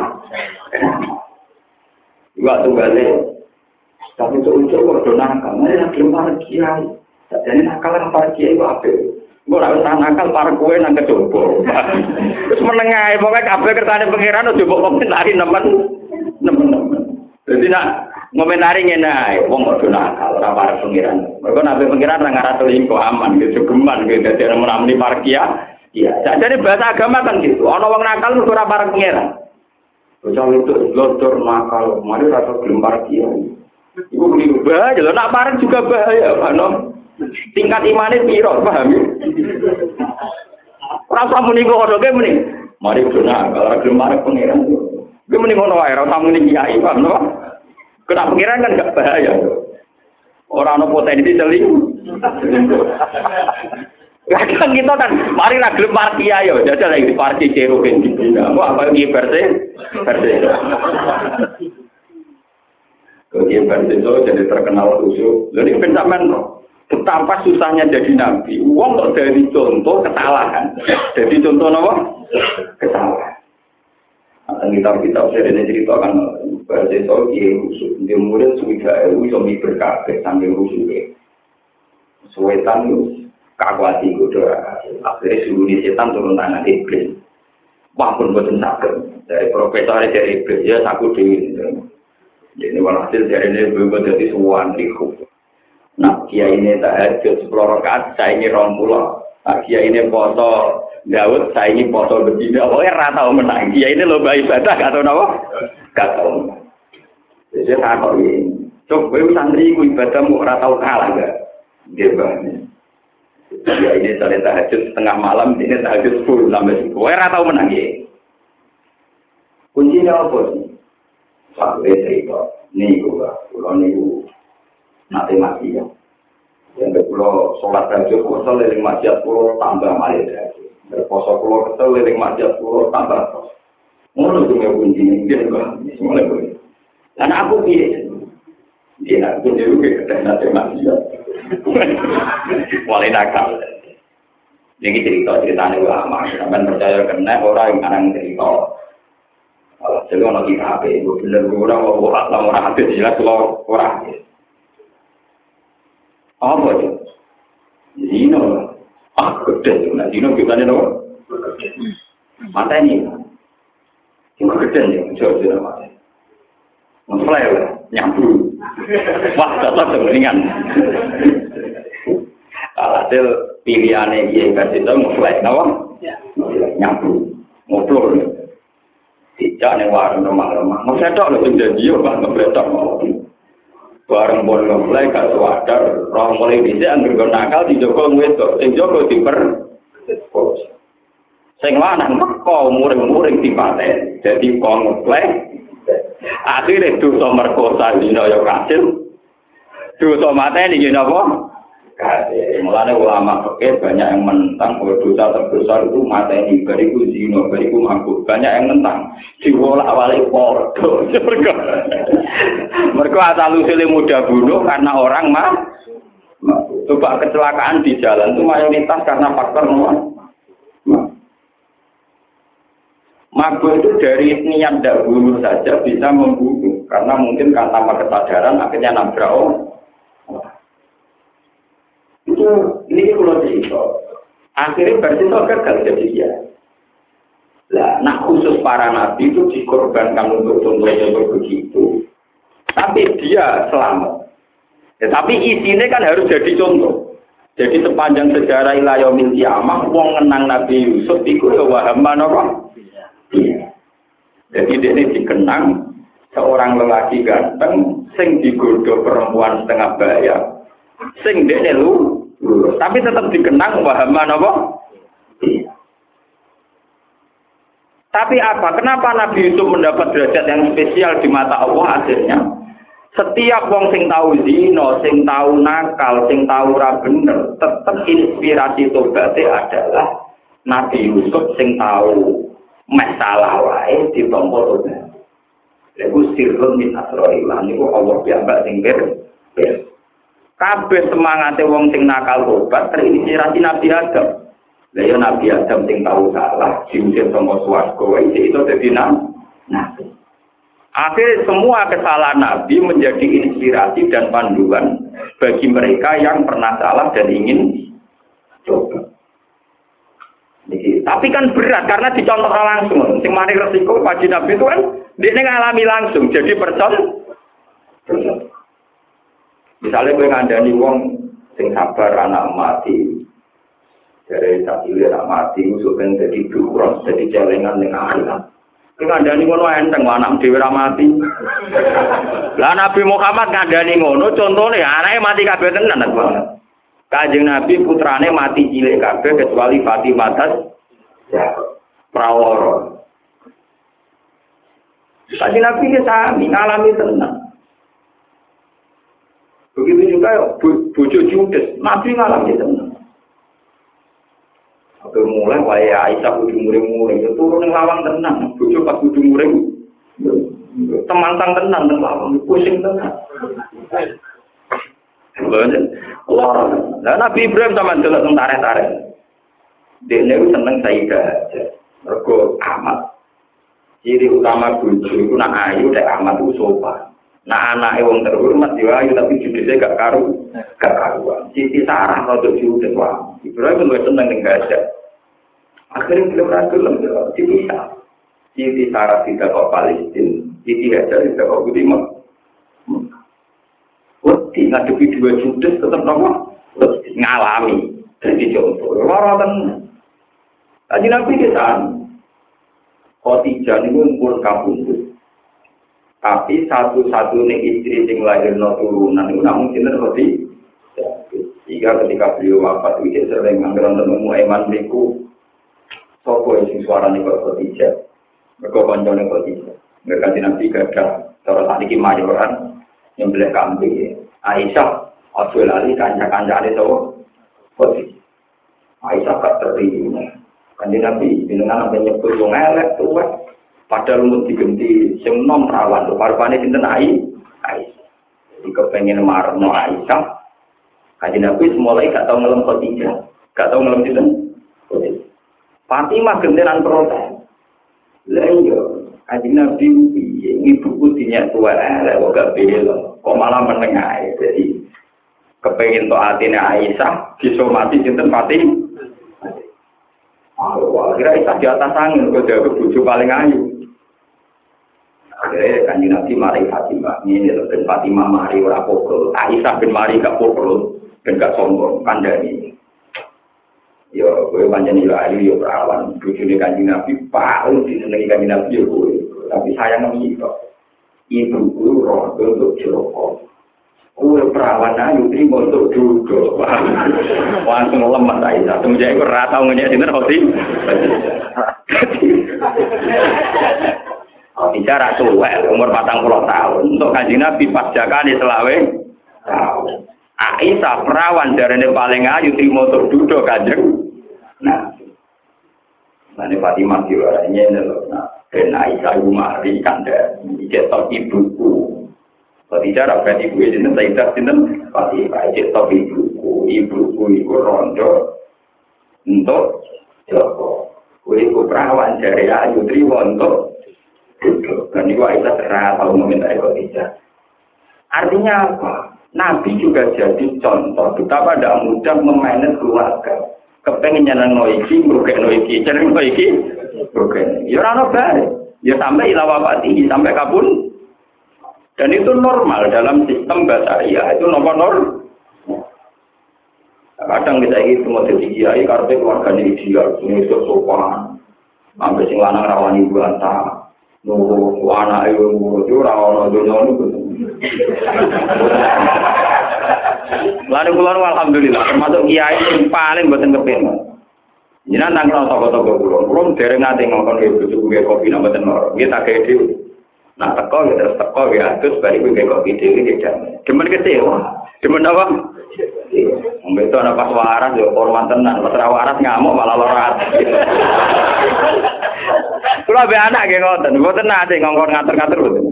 Waktu balik, tapi itu ujuk waktu nakal, mana yang belum kiai. Jadi nakal para kiai apa? Gue harus nakal para kue nang kecoba. Terus menengah, pokoknya kabel kertanya pengiran udah coba komentari nemen, nemen nemen. Jadi nak ngomentari ngene ae, wong kok nakal ora para pengiran. Mergo nabi pengiran nang arah selingkuh aman gitu, geman gitu, dadi menamuni parkia. Iya, jadi bahasa agama kan gitu. Ono wong nakal mergo ora parek pangeran. Bocah itu lotor nakal, mari rata gelem parek Iku beli bahaya, nak parek juga bahaya, Pak Tingkat imannya piro, paham ya? Ora usah muni kok oke muni. Mari dona kalau gelem parek pangeran. Gue muni ngono wae, ora usah muni kiai, paham no? Kena pangeran kan gak bahaya. Orang ono potensi selingkuh. Kadang kita kan, mari lah gelem parki ayo, jajal lagi parki ceru kan gitu. Wah, apa ini versi? Versi. Kemudian versi itu jadi terkenal khusyuk. Jadi pencaman betapa susahnya jadi nabi. Uang kok dari contoh kesalahan. Jadi contoh apa? Kesalahan. Nah, kitab-kitab saya ini ceritakan bahasa itu dia khusyuk. Dia murid sudah ewu, suami berkabeh sambil khusyuk. Suwetan itu kakwati kudu akhirnya suruh setan turun tangan iblis wah pun boten sakit dari profesor dari iblis ya aku dewi ini walhasil dari ini berubah jadi suwan liku nah kia ini tak ada sepuluh rakaat saya ini rong pulau nah kia ini foto Daud saya ini foto berbeda pokoknya rata menang. Kia ini lomba ibadah tau nama gak tau jadi saya tahu ini coba santri ibadahmu rata kalah gak? Dia banyak Ya ini soalnya tahajud setengah malam, ini tahajud full sampai situ. Wah, tahu menang ya. Kuncinya apa sih? Sampai cerita, nih gue, pulau nih gue, nanti mati ya. Yang pulau sholat tahajud, pulau liling masjid pulau tambah malah tahajud. Berposo pulau kesel liling masjid pulau tambah pos. Ngono tuh nggak kuncinya, dia enggak, semuanya gue. Dan aku pilih, dia nak kunci gue, dan nanti masjid. Mulai nakal. Ini cerita ceritanya ulama. Sampai percaya kena orang yang kadang cerita. Jadi orang kita apa itu bener orang orang orang orang jelas kalau orang hadis. apa itu? Zino. Ah, gede. Nah, Zino bukan itu. Mata ini. Cuma gede. Jauh, jauh, jauh. Memflair, nyampu. Wah, tetap sebeningan. Alhasil, pilihannya dia yang kasih tau, memflair, kenapa? Nyampu. Ngobrol. Tidak, ini warna rumah-rumah. Masa itu, ada yang jadi, orang ngebetok. bareng bondo mulai gak sadar roh mulai bisa anggur nakal di joko ngwetok sing joko diper sing lanang teko muring-muring di dadi jadi kong ngeplek akhirnya dosa merkosa di noyo kasil. Dosa mateni di nopo Kasil. Mulane ulama fikih banyak yang menentang bahwa dosa terbesar itu mateni bariku zina, bariku mabuk. Banyak yang menentang. Diwolak pordo. Mergo Mergo asal usule mudah bunuh karena orang mah Coba kecelakaan di jalan itu mayoritas karena faktor nomor Mabuk itu dari niat tidak bunuh saja bisa membunuh karena mungkin karena kesadaran akhirnya nabrak orang. Itu ini kalau cerita. Akhirnya berarti itu gagal jadi dia. Lah, nah khusus para nabi itu dikorbankan untuk contohnya untuk begitu. Tapi dia selamat. Ya, tapi isinya kan harus jadi contoh. Jadi sepanjang sejarah ilayah kiamah, wong ngenang Nabi Yusuf itu ya wahaman apa? Jadi ini dikenang seorang lelaki ganteng sing digoda perempuan setengah bayar. Sing dia lu tapi tetap dikenang wahaman apa? Tapi apa? Kenapa Nabi Yusuf mendapat derajat yang spesial di mata Allah akhirnya? Setiap wong sing tahu zino, sing tahu nakal, sing tahu ra bener, tetap inspirasi tobatnya adalah Nabi Yusuf sing tahu masalah wae ditompo tobat. Iku sirrun min asroillah niku Allah piyambak sing ber. Kabeh semangate wong sing nakal tobat terinspirasi Nabi Adam. Lah ya Nabi Adam sing tahu salah, diusir sama swarga wae itu dadi nabi. Akhirnya semua kesalahan Nabi menjadi inspirasi dan panduan bagi mereka yang pernah salah dan ingin coba. Tapi kan berat karena dicontoh langsung. Sing mari resiko wajib Nabi itu kan dia ngalami langsung. Jadi percon. Misalnya gue ngandani wong sing sabar anak mati. Dari tak anak mati, usul kan jadi dukuran, jadi celengan dengan akhirat. Gue ngandani ngono enteng, anak dewi mati. Lah Nabi Muhammad ngandani ngono, contohnya anaknya mati kabeh tenan banget. Kanjeng Nabi putrane mati cilik kabeh kecuali Fatimah tas ya prawara. Kanjeng Nabi ya sami ngalami tenang. Begitu juga ya, bojo judes, Nabi ngalami tenang. Oke mulai wae Aisyah kudu muring-muring, ya turun ning lawang tenang, bojo pas kudu muring. Temantang tenang nang lawang, pusing. Loro. Lah Nabi Ibrahim sama delok teng tarik-tarik. Dene seneng Sayyidah aja. Mergo amat. Ciri utama bojo iku nak ayu dek amat ku sopan. Nah anake wong terhormat yo ayu tapi judise gak karu, gak karuan. Siti Sarah rada judes wae. Ibrahim luwih seneng ning gajah. Akhirnya belum ragu lem dipisah. Siti Sarah tidak kok Palestina. Siti Hajar tidak kok Budi wedi ngadepi dua judes tetap nopo ngalami jadi contoh loro tenan tadi nabi kita Khotijah ini pun kabundut tapi satu-satu ini istri sing lahirno turunan itu namun kita seperti jika ketika beliau wafat itu sering menganggaran temu mu eman beku sopo isi suara kok seperti jat mereka konjolnya kok tidak mereka tidak tiga dah cara saat ini mayoran yang beli kambing Aisyah Aduh lali kanca-kancane ini tau kok tidak Aisyah kak terdiri kan nabi, di nabi nyebut wong elek tuh padahal mau digenti sing nom rawan to parpane sinten? Ai Aisyah jadi kepengen marno Aisyah. Kanjeng Nabi mulai gak tau ngelem Khadijah. Gak tau ngelem sinten? Fatimah gentenan protes. Lah iya Kanjeng Nabi ibuku dinya tua elek kok gak bela. Kok malah menengah jadi kepengen to atine Aisyah disomati sinten Fatim. Oh, kira Aisyah di atas angin kok jaga bojo paling ayu. Akhirnya kanjeng Nabi mari Fatimah ini dan Fatimah mari ora pokok. Aisyah bin mari gak pokok dan gak sombong kandani. Yo, gue panjang nilai ayu yo perawan. Bujuni kanjeng Nabi paling disenangi kanjeng Nabi yo gue. Tapi sayang nih kok. Ibu gue roh untuk jeroko. Gue perawan ayu terima untuk duduk. Langsung lemah saya. Semenjak gue rata ngejek dinner hosti. Bicara suwe, umur patang puluh tahun. Untuk kanjeng Nabi pas jakane selawe. Aisyah perawan dari ini paling ayu terima untuk duduk kanjeng. Nah, Nanti Fatimah diwarannya ini loh. Nah, dan Aisyah Umari kanda cetok ibuku. Khadijah rapat ibu ini Sayyidah sinten Fatimah cetok ibuku. Ibuku iku rondo untuk Joko. Kue iku perawan dari Ayu Triwo untuk Dan itu Aisyah terang tahu meminta Khadijah. Artinya apa? Nabi juga jadi contoh betapa tidak mudah memainkan keluarga. Kepengen nyenang noiki, merugak noiki, nyenang noiki, merugak. Ya orang bare. Ya sampai ilawa pati, sampai kabun. Dan itu normal dalam sistem basaria. Itu nomor normal. Kadang kita ini semua jadi kiai karena keluarganya ideal, ini sopan. Sampai sing lanang rawani bantah. nunggu anak ibu murid ora ana dunya niku. Lan kula alhamdulillah termasuk kiai sing paling mboten kepen. Jinan nang nang toko-toko kula, kula dereng nganti ngelakon ibu cucu kuwi kopi nang mboten loro. Nggih tak gawe dhewe. Nah teko ya terus teko ya terus bari kuwi kopi dhewe iki jam. Demen kete wah. Demen apa? Mbak anak pas waras ya hormat tenan, pas waras ngamuk malah lorat. Kulo be anak ge ngoten, mboten nate ngongkon ngatur-ngatur mboten.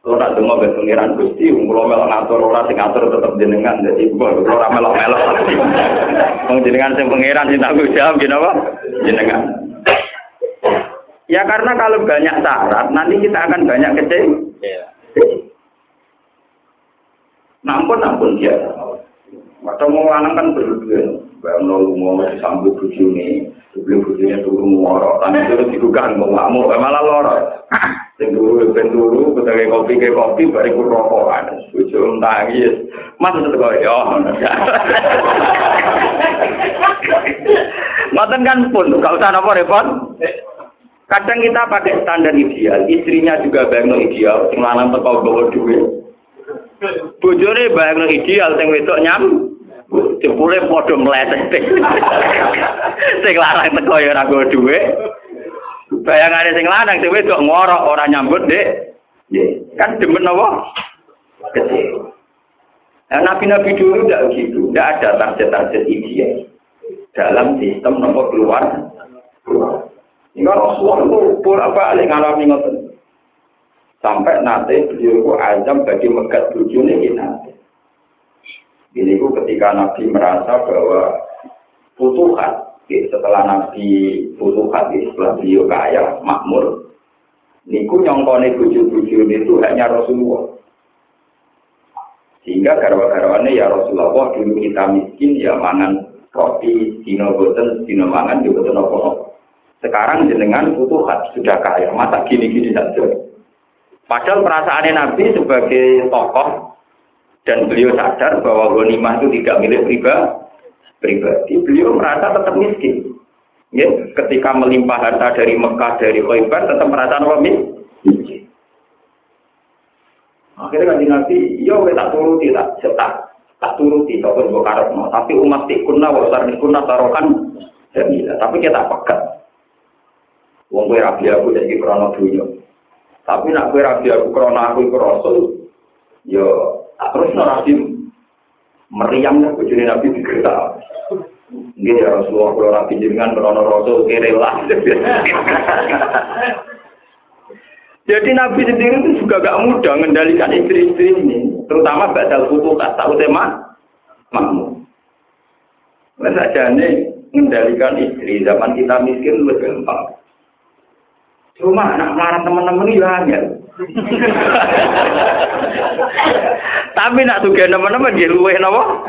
Kalau nak dengar dari pengiran Gusti, kalau melok ngatur orang sing ngatur tetap jenengan, jadi kalau orang melok melok, mau jenengan sing pengiran sing tanggung jawab, gini apa? Jenengan. Ya karena kalau banyak syarat, nanti kita akan banyak kecil. Nampun nampun dia. Maka mau lanang kan berdua, bayang nol mau disambut buju ini, beli bujunya turun ngorok, tapi terus digugah mau ngamuk, malah lorok. Sing turu ben turu, kopi ke kopi bari ku rokokan. Bojo nangis. Mas tetep yo. Ngoten kan pun, gak usah napa repot. Kadang kita pakai standar ideal, istrinya juga bayangno ideal, sing lanang teko bawa duit. Bojone bayangno ideal, sing wedok nyam. Jebule padha mletet. Sing lanang teko ya ora bawa duit. Bayangane sing lanang dhewe kok ngorok ora nyambut, Dik. Kan demen apa? Kecil. Nah, nabi-nabi dulu tidak begitu, tidak ada target-target ideal dalam sistem nomor keluar. Ini Rasulullah itu bolak balik ngalami ngoten. Sampai nanti beliau itu azam bagi megat bujune ini nanti. Ini ketika Nabi merasa bahwa putuhan setelah Nabi butuh hati, setelah beliau kaya, makmur, niku nyongkone buju-buju itu hanya Rasulullah. Sehingga garwa-garwane ya Rasulullah dulu kita miskin ya mangan roti, dino boten, dino mangan juga boten Sekarang jenengan butuh hati, sudah kaya, masa gini-gini saja. Padahal perasaannya Nabi sebagai tokoh dan beliau sadar bahwa ghanimah itu tidak milik pribadi, pribadi, beliau merasa tetap miskin. Ya, ketika melimpah harta dari Mekah, dari Khaybar, tetap merasa miskin. Akhirnya kan Nabi, yo ya, tak turuti, tak cetak, tak turuti, tak pun no. Tapi umat tikuna, wasar tikuna, tarokan, jamilah. Tapi kita pekat. Wong kue rabi aku jadi krono dunia. Tapi nak kue rabi aku krono aku rasul, yo tak terus no rabi meriamnya bujuni nabi digertak. Nggih ya Rasulullah kula rapi jenengan krana rasul kere lah. Jadi Nabi sendiri itu juga gak mudah mengendalikan istri-istri ini, terutama badal tak tahu tema makmum. Nah saja nih mengendalikan istri zaman kita miskin lebih gampang. Cuma anak marah teman-teman itu hanya. Tapi nak juga teman-teman dia luwe nopo.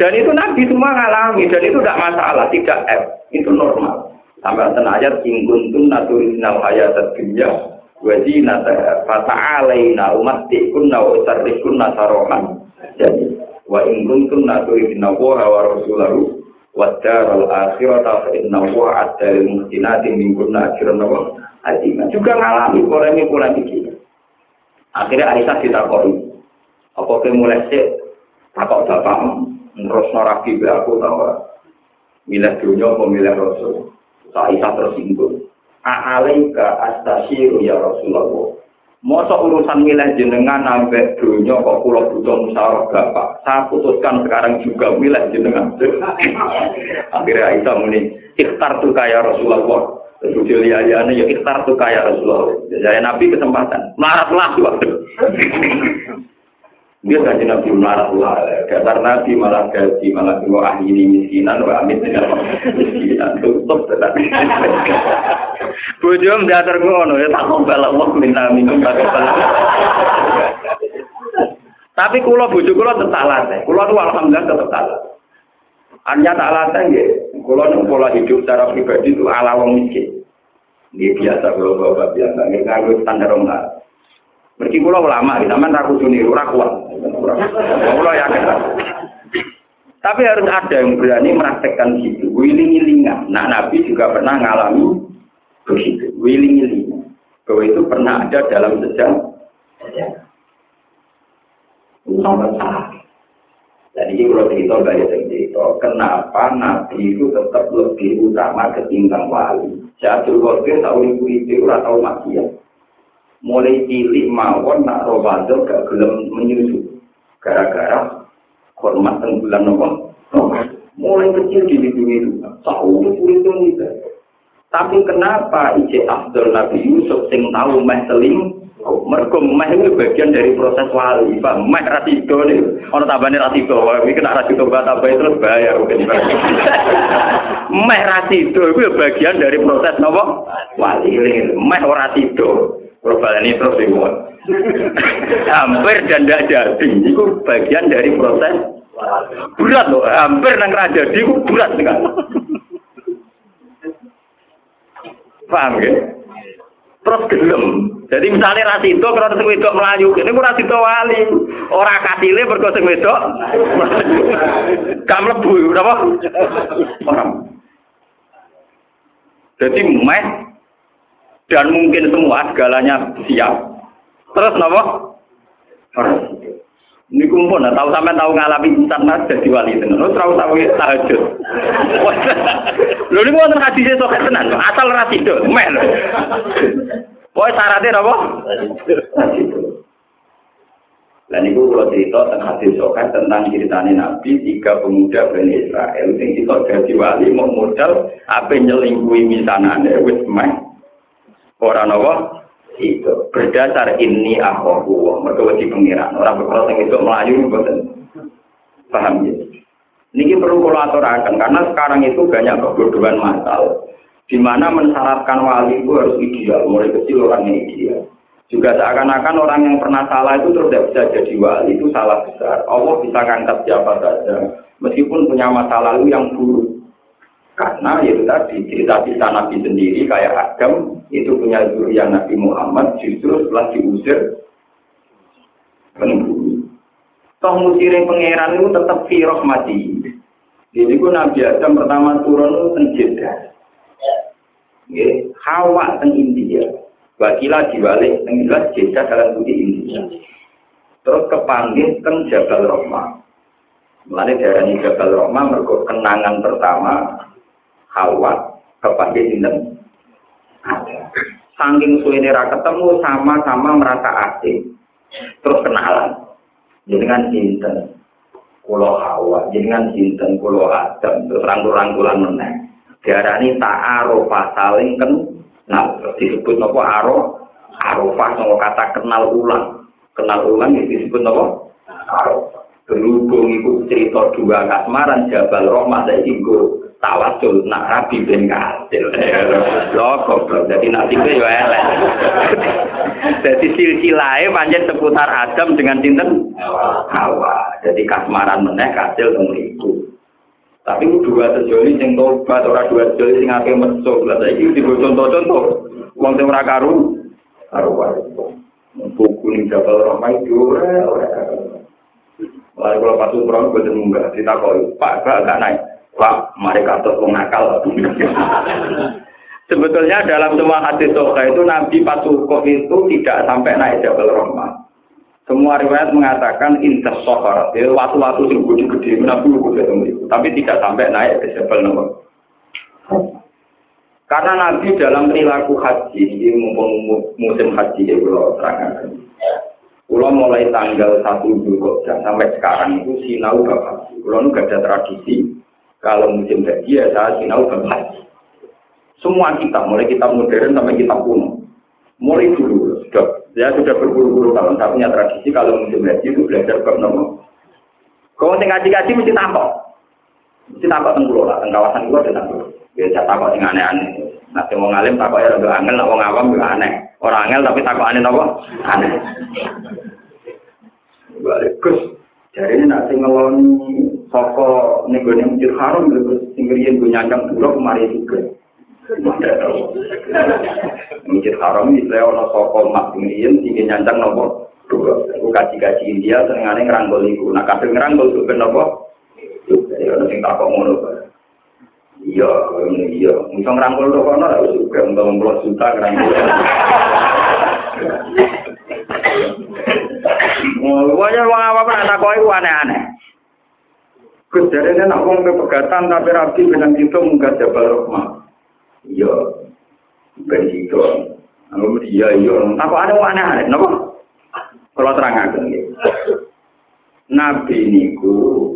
Dan itu Nabi semua ngalami dan itu tidak masalah, tidak F, itu normal. Sampai ada ayat tun naturinal ayat dunya wajina fata'alaina umattikunna wa usarrikunna sarohan. Jadi wa ingkun tun naturinal wa rasulahu wadaral akhirata fa inna wa atal muhsinati min kunna akhirana wa alima juga ngalami polemik kurang iki akhirnya Aisyah ditakoni. Apa ke mulai sik? Takok bapak ngrosno rabi be aku ta ora? Milih dunya apa milih rasul? Aisyah tersinggung. A'alaika astasyiru ya rasulullah. Masa urusan milih jenengan sampai dunia kok pulau butuh musyawarah bapak. Saya putuskan sekarang juga milih jenengan. Akhirnya Aisyah muni, ikhtar tuh kaya Rasulullah. Terus ya ikhtar tuh kaya Rasulullah. Jadi Nabi kesempatan. Maratlah waktu. Dia kaji Nabi marah lah, dasar Nabi malah gaji, malah dua ahli miskinan, wa amin miskinan, tutup tetapi. Bujum diatur ngono, ya tak kembali Allah minta minum, tak Tapi kulo bujuk kulo tetap latih, kulo tuh alhamdulillah tetap latih. Hanya tak latih ya, kulo pola hidup secara pribadi itu ala wong miskin. Ini biasa kalau bapak biasa, ini kan standar orang Mergi kula ulama, sampean ra kudu niru kuat. Kula yakin. Tapi harus ada yang berani meraktekkan gitu. Wiling-wilingan. Nah, Nabi juga pernah ngalami begitu. Wiling-wilingan. Bahwa itu pernah ada dalam sejarah. Dan ini kalau cerita, ada cerita. kenapa Nabi itu tetap lebih utama ketimbang wali. Jatuh Qadir tahu ibu itu tahu maksiat. Mulai cilik mawon nak Ramadan gak gelem menyusu. Gara-gara hormat teng bulan nopo. Mulai kecil di itu, tahu itu itu Tapi kenapa Ije Abdul Nabi Yusuf sing tahu meh seling Mergo meh itu bagian dari proses wali, Pak. Meh rasido nih. Ono tambane rasido, iki kena rasido mbak tambah terus bayar meh rasido itu bagian dari proses nopo? Wali. Meh rasido. Perubahan ini terus hampir dan tidak jadi. Itu bagian dari proses berat loh. Hampir nang raja di itu berat sekali. Paham ya? Terus gelem. Jadi misalnya rasido kalau sing wedok melayu, ini ku rasido wali. Ora kasile mergo sing wedok. Lebu apa? Jadi meh dan mungkin semua segalanya siap. Terus napa? Ini kumpul, nah, tahu sampai tahu ngalami insan mas jadi wali tenan. Lo tahu tahu tahajud. Lo ini mau hadisnya sokat tenan, asal rasido, men. Pokoknya syaratnya apa? Dan itu kalau cerita tentang hadis sokat tentang ceritanya Nabi tiga pemuda Bani Israel yang itu jadi wali mau modal apa nyelingkuhi misanane wis meh. Orang apa? Itu berdasar ini aku mereka wajib pengiran. Orang berkata yang itu melayu betul. Paham ya? Ini perlu kalau karena sekarang itu banyak kebodohan masal. Di mana mensyaratkan wali itu harus ideal, mulai kecil orang yang ideal. Juga seakan-akan orang yang pernah salah itu terus tidak bisa jadi wali, itu salah besar. Allah bisa ngangkat siapa saja, meskipun punya masa lalu yang buruk. Karena itu tadi cerita kisah Nabi sendiri kayak Adam itu punya zuriat Nabi Muhammad justru setelah diusir penghuni. Toh musirin pangeran itu tetap firok mati. Jadi ku Nabi Adam pertama turun itu tenjeda. Hawa teng India. Wakila diwalik teng jelas jeda dalam budi India. Terus kepanggil teng Jabal Rahmah. Mulai dari Jabal Rahmah kenangan pertama Hawa kepada sinten. Saking suwene ra ketemu sama-sama merasa asing. Terus kenalan. Dengan sinten kulo Hawa, dengan sinten kulo Adam, terus rangkul-rangkulan meneh. Diarani ta'arufa saling kenal. Disebut napa aro? Arufah sama kata kenal ulang. Kenal ulang disebut napa? Arufah. Berhubung itu cerita dua kasmaran Jabal Rahmah saya tawasul nak rabi ben kasil lho goblok. Dadi nasibe yo elek. Dadi silsilahe pancen seputar Adam dengan sinten? Hawa. Jadi kasmaran meneh kasil teng mriku. Tapi dua sejoli sing tobat ora dua sejoli sing akeh mesuk. Lha saiki digo contoh-contoh. Wong sing ora karu karo wae. Buku ning jabal ramai ora ora Lalu kalau pas umroh, gue munggah, ditakoki, Pak, gak naik. Pak, mereka tuh nakal. Sebetulnya dalam semua hadis soha itu Nabi Pasukof itu tidak sampai naik Jabal Rahmah. Semua riwayat mengatakan indah sohar, ya, waktu-waktu yang gede-gede, Nabi itu. Tapi tidak sampai naik ke Jabal Rahmah. Karena Nabi dalam perilaku haji, ini mumpung musim haji ya kalau terangkan. Mulai tanggal 1 Zulhijjah sampai sekarang itu sinau bapak. Kalau nu gak ada tradisi, kalau musim haji ya saya sinau haji. Semua kita, mulai kita modern sampai kita kuno. Mulai dulu, sudah, ya sudah berburu-buru tahun. Saya punya tradisi kalau musim haji itu belajar bab nomor. Kalau saya ngaji-ngaji mesti tampak. Mesti tampak tenggulo lah, teng kawasan itu ada tampak. Biasa tampak yang aneh-aneh. Nah, mau ngalim tampak ya lebih angel, mau ngawam juga aneh. Orang angel tapi takut aneh apa? Aneh. Balik. Jadi nak singelon soko nego nih mujur harum sing singgirin go nyanyang dulu mari juga. Mujur harum misalnya orang soko mak singgirin, singgirin nyanyang nopo. Gue kaji kaji India, senengane ngrangkul itu. Nah kasih ngeranggol kok ben nopo. Jadi orang sing tak kok ngono. Iya, iya. Misal ngeranggol tuh kono, gue nggak mau juta ngrangkul. Wajar wong apa pernah takoki aneh-aneh. Kejarnya nak wong pegatan tapi rapi benang itu munggah jabal rahmah. Iya, ben itu. Aku iya iya. Aku ada mana ada, nopo? Kalau terang aja Nabi niku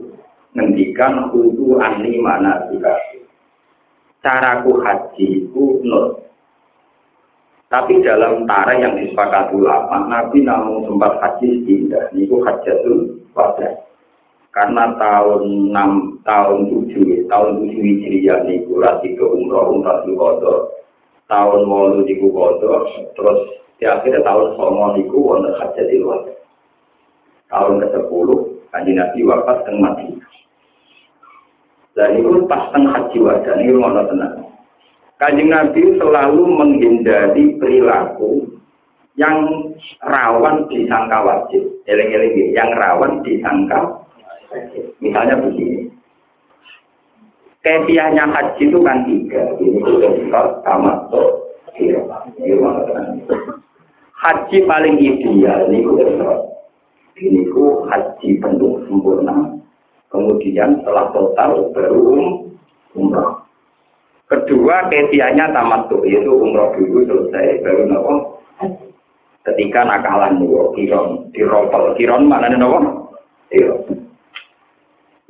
ngendikan kudu ani mana juga. Caraku haji ku nur. Tapi dalam tarikh yang disepakati ulama, Nabi namun sempat haji tidak. Niku hajatul wadah. karena tahun 6 tahun 7 tahun 7 Hijriah niku lagi ke umroh umrah di kodo tahun 8 niku kodo terus di akhir tahun 9 niku wonten hajat di luar tahun ke-10 kanjeng Nabi wafat teng Madinah dan itu pas teng haji wajah ini ngono tenang kanjeng Nabi selalu menghindari perilaku yang rawan disangka wajib, eleng-eleng yang rawan disangka Misalnya begini. Kepiahnya haji itu kan tiga. Ini sudah sifat tamattu. Haji paling ideal ini Ini ku haji penuh sempurna. Kemudian setelah total baru umrah. Kedua kepiahnya tamattu yaitu umrah dulu selesai baru nopo. Ketika nakalan niku kiron diropel kiron mana nopo? Kiron.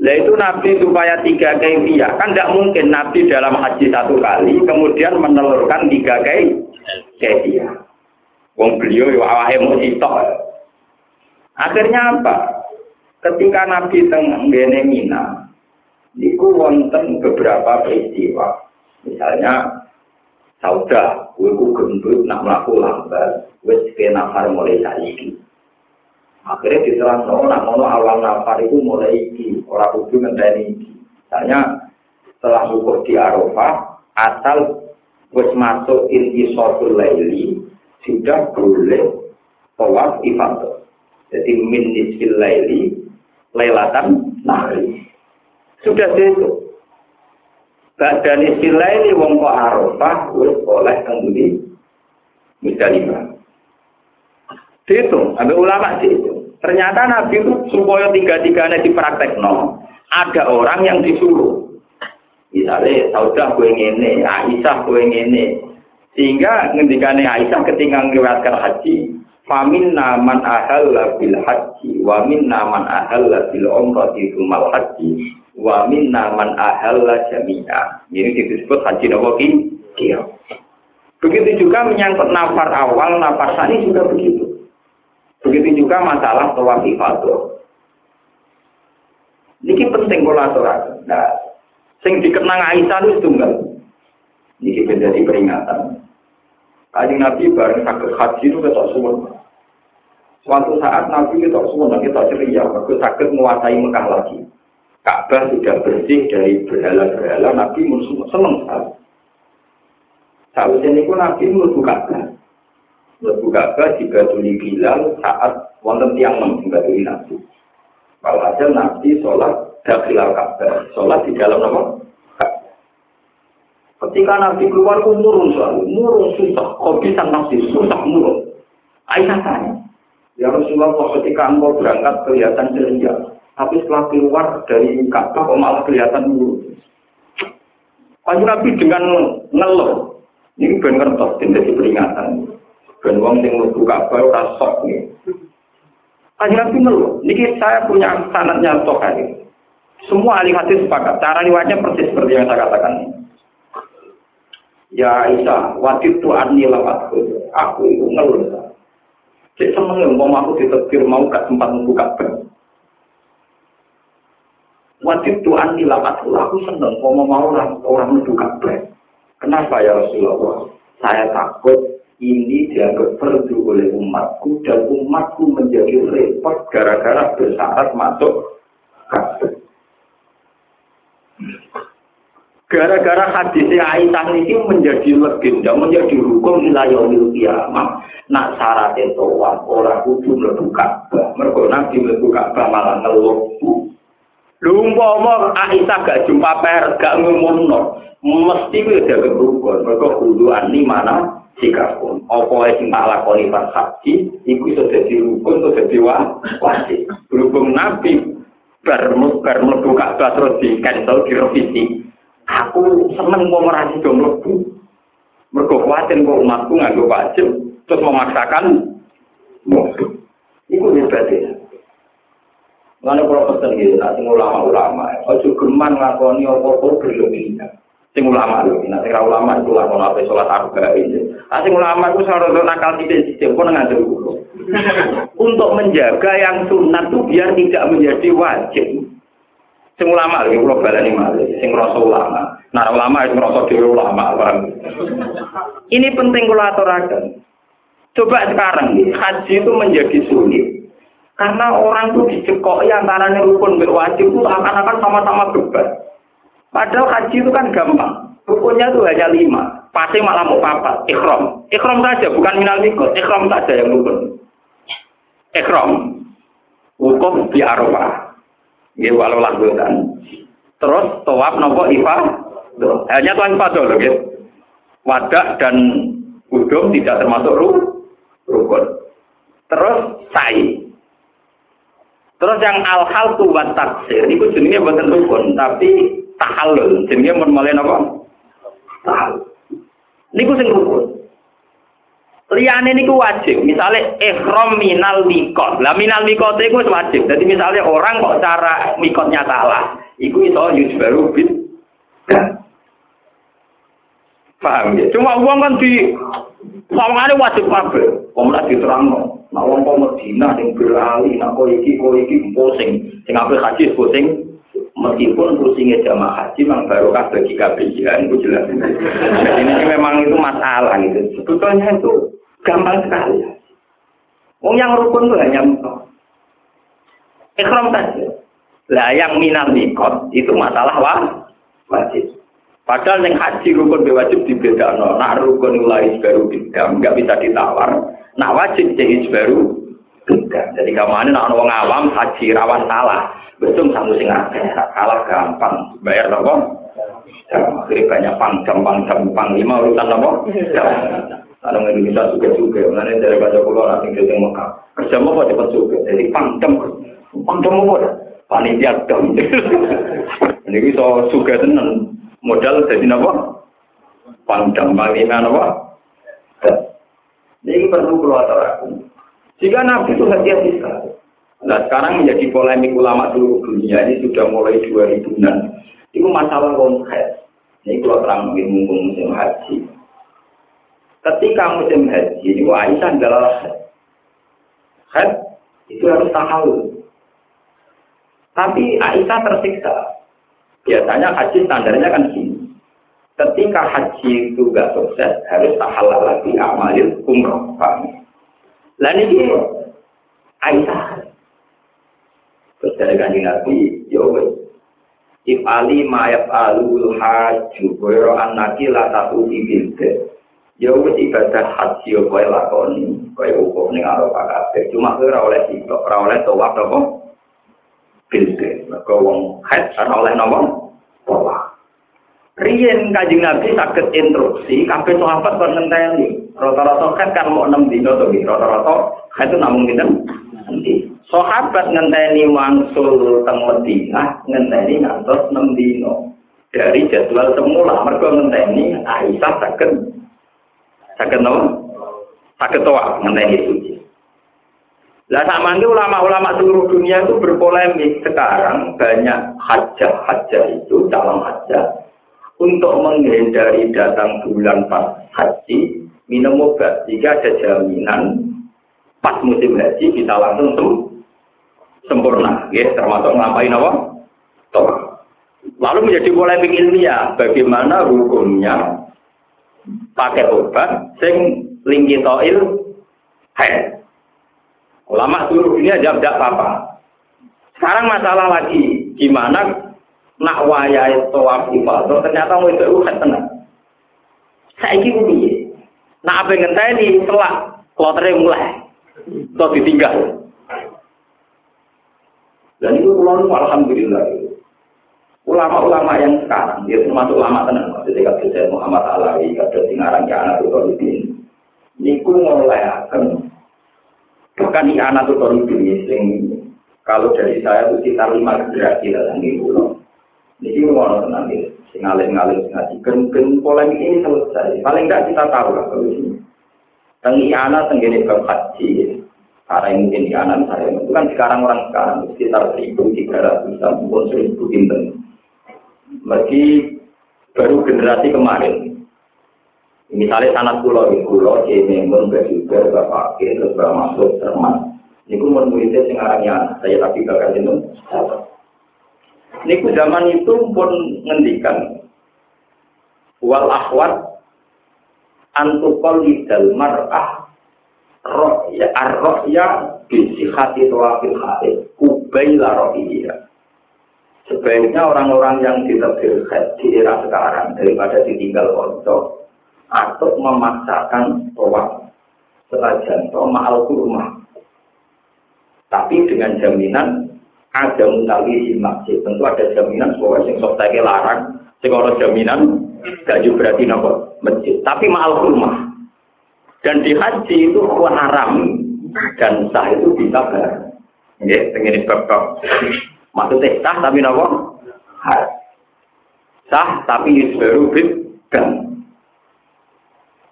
Nah itu Nabi supaya tiga kaifiyah kan tidak mungkin Nabi dalam haji satu kali kemudian menelurkan tiga kaifiyah. Wong beliau ya awake sitok. Akhirnya apa? Ketika Nabi teng ngene Mina, niku wonten beberapa peristiwa. Misalnya sauda, kowe ku gendut nak mlaku lambat, wis kena mulai saiki. Akhirnya diterang no, nak ngono awal nafar itu mulai iki, orang kudu ngenteni iki. Misalnya setelah ukur di Arafah, asal wis masuk inti sotul laili, sudah boleh tawaf ifadah. Jadi min nisfil laili, lailatan nahri. Sudah itu. Badan laili wong kok Arafah, wis oleh kembali Musdalifah. Dihitung, ambil ulama dihitung. Ternyata Nabi itu supaya tiga-tiganya no. Ada orang yang disuruh. Misalnya, Saudah gue ngene, Aisyah gue ngene. Sehingga ngendikane Aisyah ketika ngeliatkan haji, Famin naman ahal bil haji, wa min naman ahal bil umrati tumal haji, wa min naman ahal jami'a. Ini disebut haji nopo Iya. Begitu juga menyangkut nafar awal, nafar sani juga begitu. Begitu juga masalah tawaf ifadah. Ini penting aturaken. Nah, sing dikenang Aisyah itu tunggal. Ini menjadi peringatan. Kajian Nabi bareng sakit haji itu ketok semua. Suatu saat Nabi kita semua kita ceria, aku sakit menguasai Mekah lagi. Ka'bah sudah bersih dari berhala-berhala, Nabi senang sekali. Saat ini pun Nabi membuka Ka'bah. Lebu Ka'bah jika tuli Bilal saat wonten tiang nem jika tuli Nabi. Walhasil Nabi sholat dakhilal Ka'bah, sholat di dalam nama Ketika Nabi keluar, murung selalu, murung susah, kok bisa Nabi susah murung. Aisyah tanya, ya Rasulullah ketika engkau berangkat kelihatan ceria, tapi setelah keluar dari Ka'bah kok malah kelihatan murung. Kayu Nabi dengan ngeluh, ini benar toh, tidak peringatan. Ben wong sing mlebu Ka'bah ora sok nih. Kanjeng Nabi ngeluh, niki saya punya sanatnya Tohari. Semua ahli hadis sepakat, cara riwayatnya persis seperti yang saya katakan. Ya Isa, waktu itu ani lewat aku itu ngeluh. Cek seneng yang mau aku ditetir mau gak sempat membuka ben. Waktu itu ani lewat aku seneng mau mau orang orang membuka ben. Kenapa ya Rasulullah? Saya takut ini dianggap perlu oleh umatku dan umatku menjadi repot gara-gara bersyarat masuk kafir. Gara-gara hadis Aisyah ini menjadi legenda, menjadi hukum wilayah kiamat. Nak syarat itu orang kudu mlebu Ka'bah. Mergo nabi mlebu Ka'bah malah ngeluh. Lho umpama Aisyah gak jumpa per, gak ngomongno, mesti kuwi ada rukun. Mergo kudu ani mana sikapun. Apa sing tak lakoni pas haji, iku iso dadi rukun, iso dadi wajib. Berhubung Nabi bar mlebu Ka'bah terus di cancel direvisi. Aku seneng mau merasi dong mlebu. Mergo kuatir kok umatku nganggo wajib terus memaksakan. Iku hebatnya. Lalu kalau pesen gitu, nanti ulama-ulama, ojo geman ngakoni apa-apa berlebihan. Sing ulama lho, nanti ulama itu lakon apa sholat ini. Ah, sing ulama itu selalu nakal tidak sistem, kok ngandel Untuk menjaga yang sunat itu biar tidak menjadi wajib. Sing ulama lho, kalau balani malah, sing rasa ulama. Nah ulama itu ngerasa diri ulama, paham? Ini penting kalau aturakan. Coba sekarang, haji itu menjadi sulit. Karena orang itu dicekoki antara rukun berwajib itu akan-akan sama-sama beban. Padahal haji itu kan gampang. Rukunnya itu hanya lima. Pasti malah mau papat. Ikhram. Ikhram saja, bukan minal mikot. Ikhram saja yang rukun. Ikhram. Hukum di Arafah. Ya walau lakukan. Terus tawaf nopo ifa. Hanya tuan ifa dulu. Ya. Wadah dan udum tidak termasuk rukun. Terus sa'i. Terus yang al-hal buat taksir, itu jenisnya buatan rukun, tapi tahalul, jenisnya mulai apa? Tahalul. Ini sing rukun. Liane niku wajib. Misalnya ihram minal mikot. Lah minal mikot itu wajib. Jadi misalnya orang kok cara mikotnya salah, iku iso baru bid. Paham ya? Cuma uang kan di sawangane wajib kabeh. Wong lagi diterangno. Nah, wong kok Medina sing berali, nak kok iki kok iki pusing. Sing apik haji pusing. Meskipun pusingnya jamaah haji memang barokah bagi KPJN itu jelas. Jadi ini memang itu masalah gitu. Sebetulnya itu gampang sekali. Wong yang rukun itu hanya ikhram saja. Lah yang minal mikot itu masalah wah, wajib. Padahal yang haji rukun wajib dibedakno. Nak rukun mulai baru beda, nggak bisa ditawar. Nah wajib jadi baru Jadi ke mana nak orang awam haji rawan salah. Betul sama sing salah gampang. Bayar? Ya, akhirnya banyak pangcam, pangcam, panglima urutan apa? Ada yang bisa juga juga. Mana dari baca pulau nanti kita Mekah. Kerja apa cepat juga. Jadi pangcam, pangcam apa? Panitia dong. Ini bisa juga tenan. Modal jadi apa? Pangcam, panglima apa? Ini perlu keluar aku. Jika Nabi itu hati-hati sekali. Nah sekarang menjadi polemik ulama seluruh dunia ini sudah mulai 2000-an. Itu masalah konsep. Ini kalau terang mungkin mumpung musim haji. Ketika musim haji, ini Aisyah adalah haid. itu harus tahu. Tapi Aisyah tersiksa. Biasanya haji standarnya kan gini. Ketika haji itu gak sukses, harus tahalal lagi amalil umroh. Lain ini Aisyah. Dari kanji Nabi, Yowes. Ya If ali mayat alul haju, koyro anaki la satu ibilde. Yowes ya ibadah haji yo koy lakoni, koy hukum ning Arafah kabeh. Cuma ora oleh sitok, ora oleh tawaf apa? Bilde. Maka wong haid ora oleh napa? Tawaf. Riyen kajing Nabi sakit instruksi, kabeh sahabat kon ngenteni. Rata-rata kan kan mau enam dino to rata-rata itu namun kita nanti. Sahabat ngenteni wangsul teng Madinah, ngenteni ngantos enam dino. Dari jadwal semula mereka ngenteni Aisyah sakit sakit no? Sakit toa ngenteni suci. Lah sama ulama-ulama seluruh dunia itu berpolemik sekarang banyak hajah-hajah itu calon hajah untuk menghindari datang bulan pas haji minum obat. Jika ada jaminan pas musim haji bisa langsung sem sempurna. Ya termasuk ngapain apa? Toh. lalu menjadi polemik ilmiah bagaimana hukumnya pakai obat sing lingki toil head ulama seluruh dunia jawab tidak apa-apa. Sekarang masalah lagi gimana nak wayai tawaf ibadah ternyata mau itu kan tenang. Saya ini piye? Nak apa ngenteni selak klotere mulai atau ditinggal. Dan itu pulau alhamdulillah. Ulama-ulama yang sekarang, dia termasuk ulama tenang, maksudnya kata saya Muhammad Alawi, kata Singarang anak Utolibin. Niku mulai akan bahkan di Utolibin, sing Kalau dari saya itu sekitar lima generasi dalam di pulau. Ini mau nanti ngalir-ngalir ngaji. Gen polemik ini selesai. Paling tidak kita tahu lah kalau ini. Tengi anak tenggini ke haji. Karena yang mungkin di anak saya itu kan sekarang orang sekarang sekitar seribu tiga ratus pun seribu pinten. Meski baru generasi kemarin. Misalnya sanat pulau di pulau, ini pun juga bapak terus bapak masuk termas Niku mun muridnya sing arannya saya tapi bakal itu. Niku zaman itu pun ngendikan wal akhwat antukol lidal mar'ah rohya ar-rohya bisihati tawafil hati kubaila rohiyya sebaiknya orang-orang yang tidak berkhat di era sekarang daripada ditinggal konco atau memaksakan tawaf senajan to ma'al kurma tapi dengan jaminan ada mutawi di masjid. Tentu ada jaminan bahwa sing sok larang, sing jaminan gak juga berarti nopo masjid. Tapi mahal rumah. Dan di haji itu haram dan sah itu bisa ber. Ya, ini bab Maksudnya sah tapi nopo? Sah tapi baru dan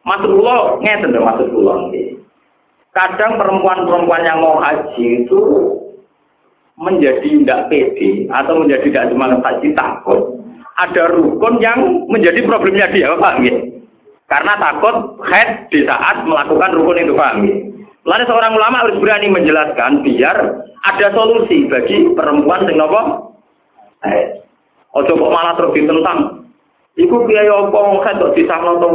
Maksud kula ngeten maksud kula. Kadang perempuan-perempuan yang mau haji itu menjadi tidak pede atau menjadi tidak semangat haji takut. Ada rukun yang menjadi problemnya dia, Pak. Ya? Karena takut head di saat melakukan rukun itu, Pak. Ya? Lalu seorang ulama harus berani menjelaskan biar ada solusi bagi perempuan yang nopo. Ojo kok malah terus ditentang. Iku biaya apa head kok disahno to,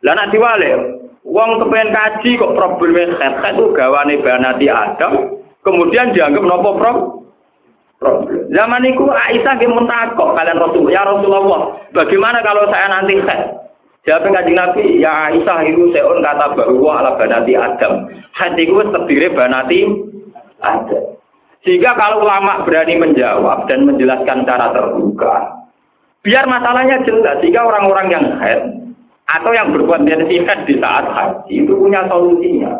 Lah nak diwale, Wong kepengen kaji kok problemnya khet itu gawane banati Adam, kemudian dianggap nopo pro. Zaman itu Aisyah yang mentakok kalian Rasul, ya Rasulullah, bagaimana kalau saya nanti khet? Jawab kajian Nabi, ya Aisyah itu seon kata bahwa ala banati Adam. Hati itu terdiri banati Adam. Sehingga kalau ulama berani menjawab dan menjelaskan cara terbuka, biar masalahnya jelas. Sehingga orang-orang yang head atau yang berbuat jihad di saat haji itu punya solusinya.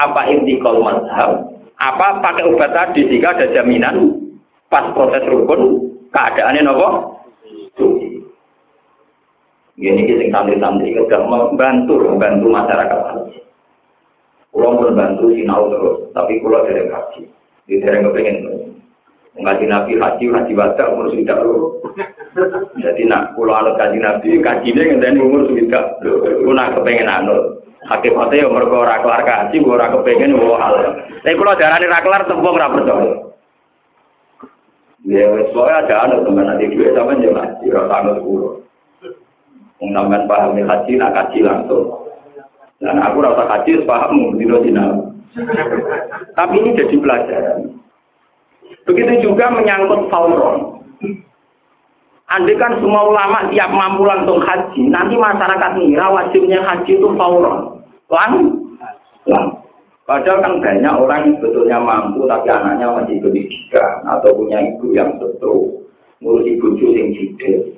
Apa intikal mazhab? Apa pakai obat tadi sehingga ada jaminan pas proses rukun keadaannya nopo? Ini kita santri-santri kita membantu membantu masyarakat. Pulau membantu sinau terus, tapi pulau dari haji. Di daerah kepengen ngaji nabi haji haji wada umur sudah lo jadi nak pulau anut kaji nabi kaji dia ngenteni umur sudah lo nak kepengen anut Hakim Fatih yang mergo ora kelar kaji, ora kepengin wae hal. Nek kula darane ra kelar tembung ra percaya. Ya wis wae aja ana teman nanti dhuwit sampean yo mati, ora tanggung sepuro. Wong sampean paham nek kaji nak kaji langsung. Dan aku rasa kaji paham dino dinal. Tapi ini jadi pelajaran. Begitu juga menyangkut Faulron. Andai kan semua ulama tiap mampu langsung haji, nanti masyarakat ngira wajibnya haji itu fauron. Lang, lang. Padahal kan banyak orang yang sebetulnya mampu tapi anaknya masih pendidikan atau punya ibu yang betul ngurus ibu yang jidil.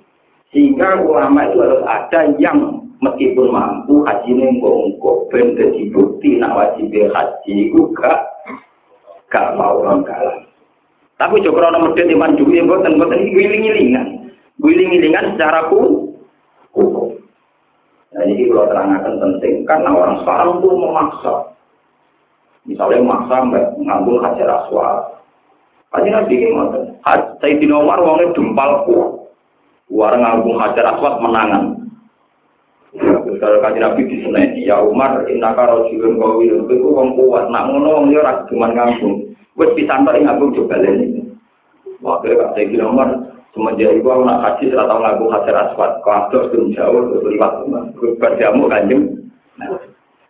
Sehingga ulama itu harus ada yang meskipun mampu haji nunggu-nunggu ben jadi bukti nak wajib haji itu gak mau orang kalah. Tapi joko ana medhit iman duwe mboten mboten iki wiling-wilingan. Wiling-wilingan secara hukum. Nah, ini kalau terangkan penting karena orang sekarang itu memaksa. Misalnya memaksa mengambil hajar aswad. Kaji nabi ini ngoten. Sayyidina Umar wongnya dempalku. Warang ngambung hajar aswad menangan. Kalau kaji nabi di sana, ya Umar, inaka rojulun kawil, itu wong kuat. Nak ngono wong dia cuma ngambung. Wes pisan tok ngabung coba lene. Waktu Kak Sayyidina Umar semenjak itu aku nak haji serata ngabung hajar aswad. Kau turun jauh terus liwat. Berjamu kanjeng.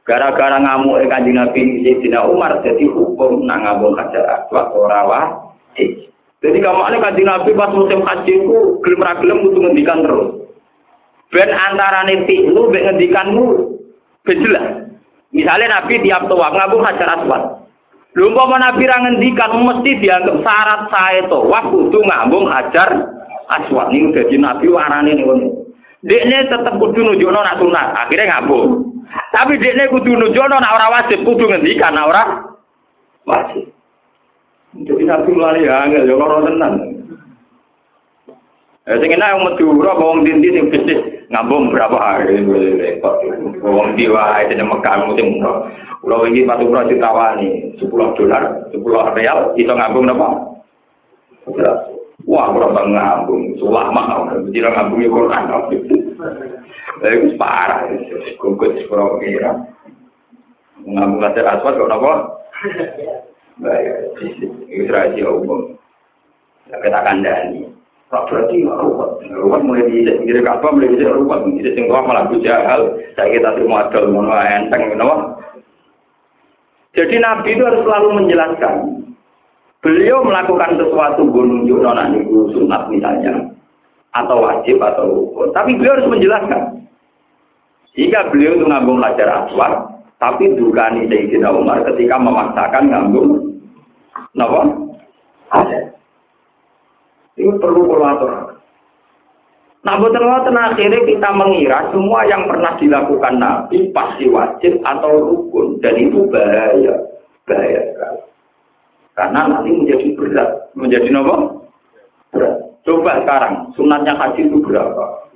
Gara-gara ngamuk kanjeng Nabi Sayyidina Umar jadi hukum nak ngabung hajar aswad ora wajib. Jadi kamu ini kanjeng Nabi pas musim haji itu gelem ra gelem kudu ngendikan terus. Ben antarane lu ben ngendikanmu jelas. Misalnya Nabi tiap tua ngabung hajar aswad. Lho umpama Nabi ra ngendikan mesti dianggap syarat sae to. Wah kudu ngambung hajar aswad niku dadi Nabi warane niku. Dekne tetep kudu nunjukno nak sunat, akhirnya ngambung. Tapi dekne kudu nunjukno nak ora wajib, kudu ngendikan nak ora wajib. nabi mulai angel, ya loro tenan. Ya sing enak wong Madura apa wong dindi sing bisnis ngambung berapa hari repot. Wong di wae dene Mekah sing Kula iki patu kula ditawani 10 dolar, 10 real iso ngambung napa? Wah, bang ngambung, ulama, jadi ngambung Quran. Lah iku parah, kok kok kira. Ngambung latar aswad kok napa? Baik, itu rahasia umum. Kita kandani. Berarti ruwet. Ruwet mulai di pinggir kapal, mulai di ruwet. Di sing malah bujahal. Saya kita terima adol, mono enteng, kenapa? Jadi Nabi itu harus selalu menjelaskan. Beliau melakukan sesuatu gunung nona niku sunat misalnya, atau wajib atau rukun. Tapi beliau harus menjelaskan. Jika beliau itu ngambung belajar aswad, tapi dukani Sayyidina Umar ketika memaksakan ngambung, napa? Ini perlu kolaborasi. Nah, betul akhirnya kita mengira semua yang pernah dilakukan Nabi pasti wajib atau rukun dan itu bahaya, bahaya sekali. Karena nanti menjadi berat, menjadi nopo berat. Coba sekarang sunatnya haji itu berapa?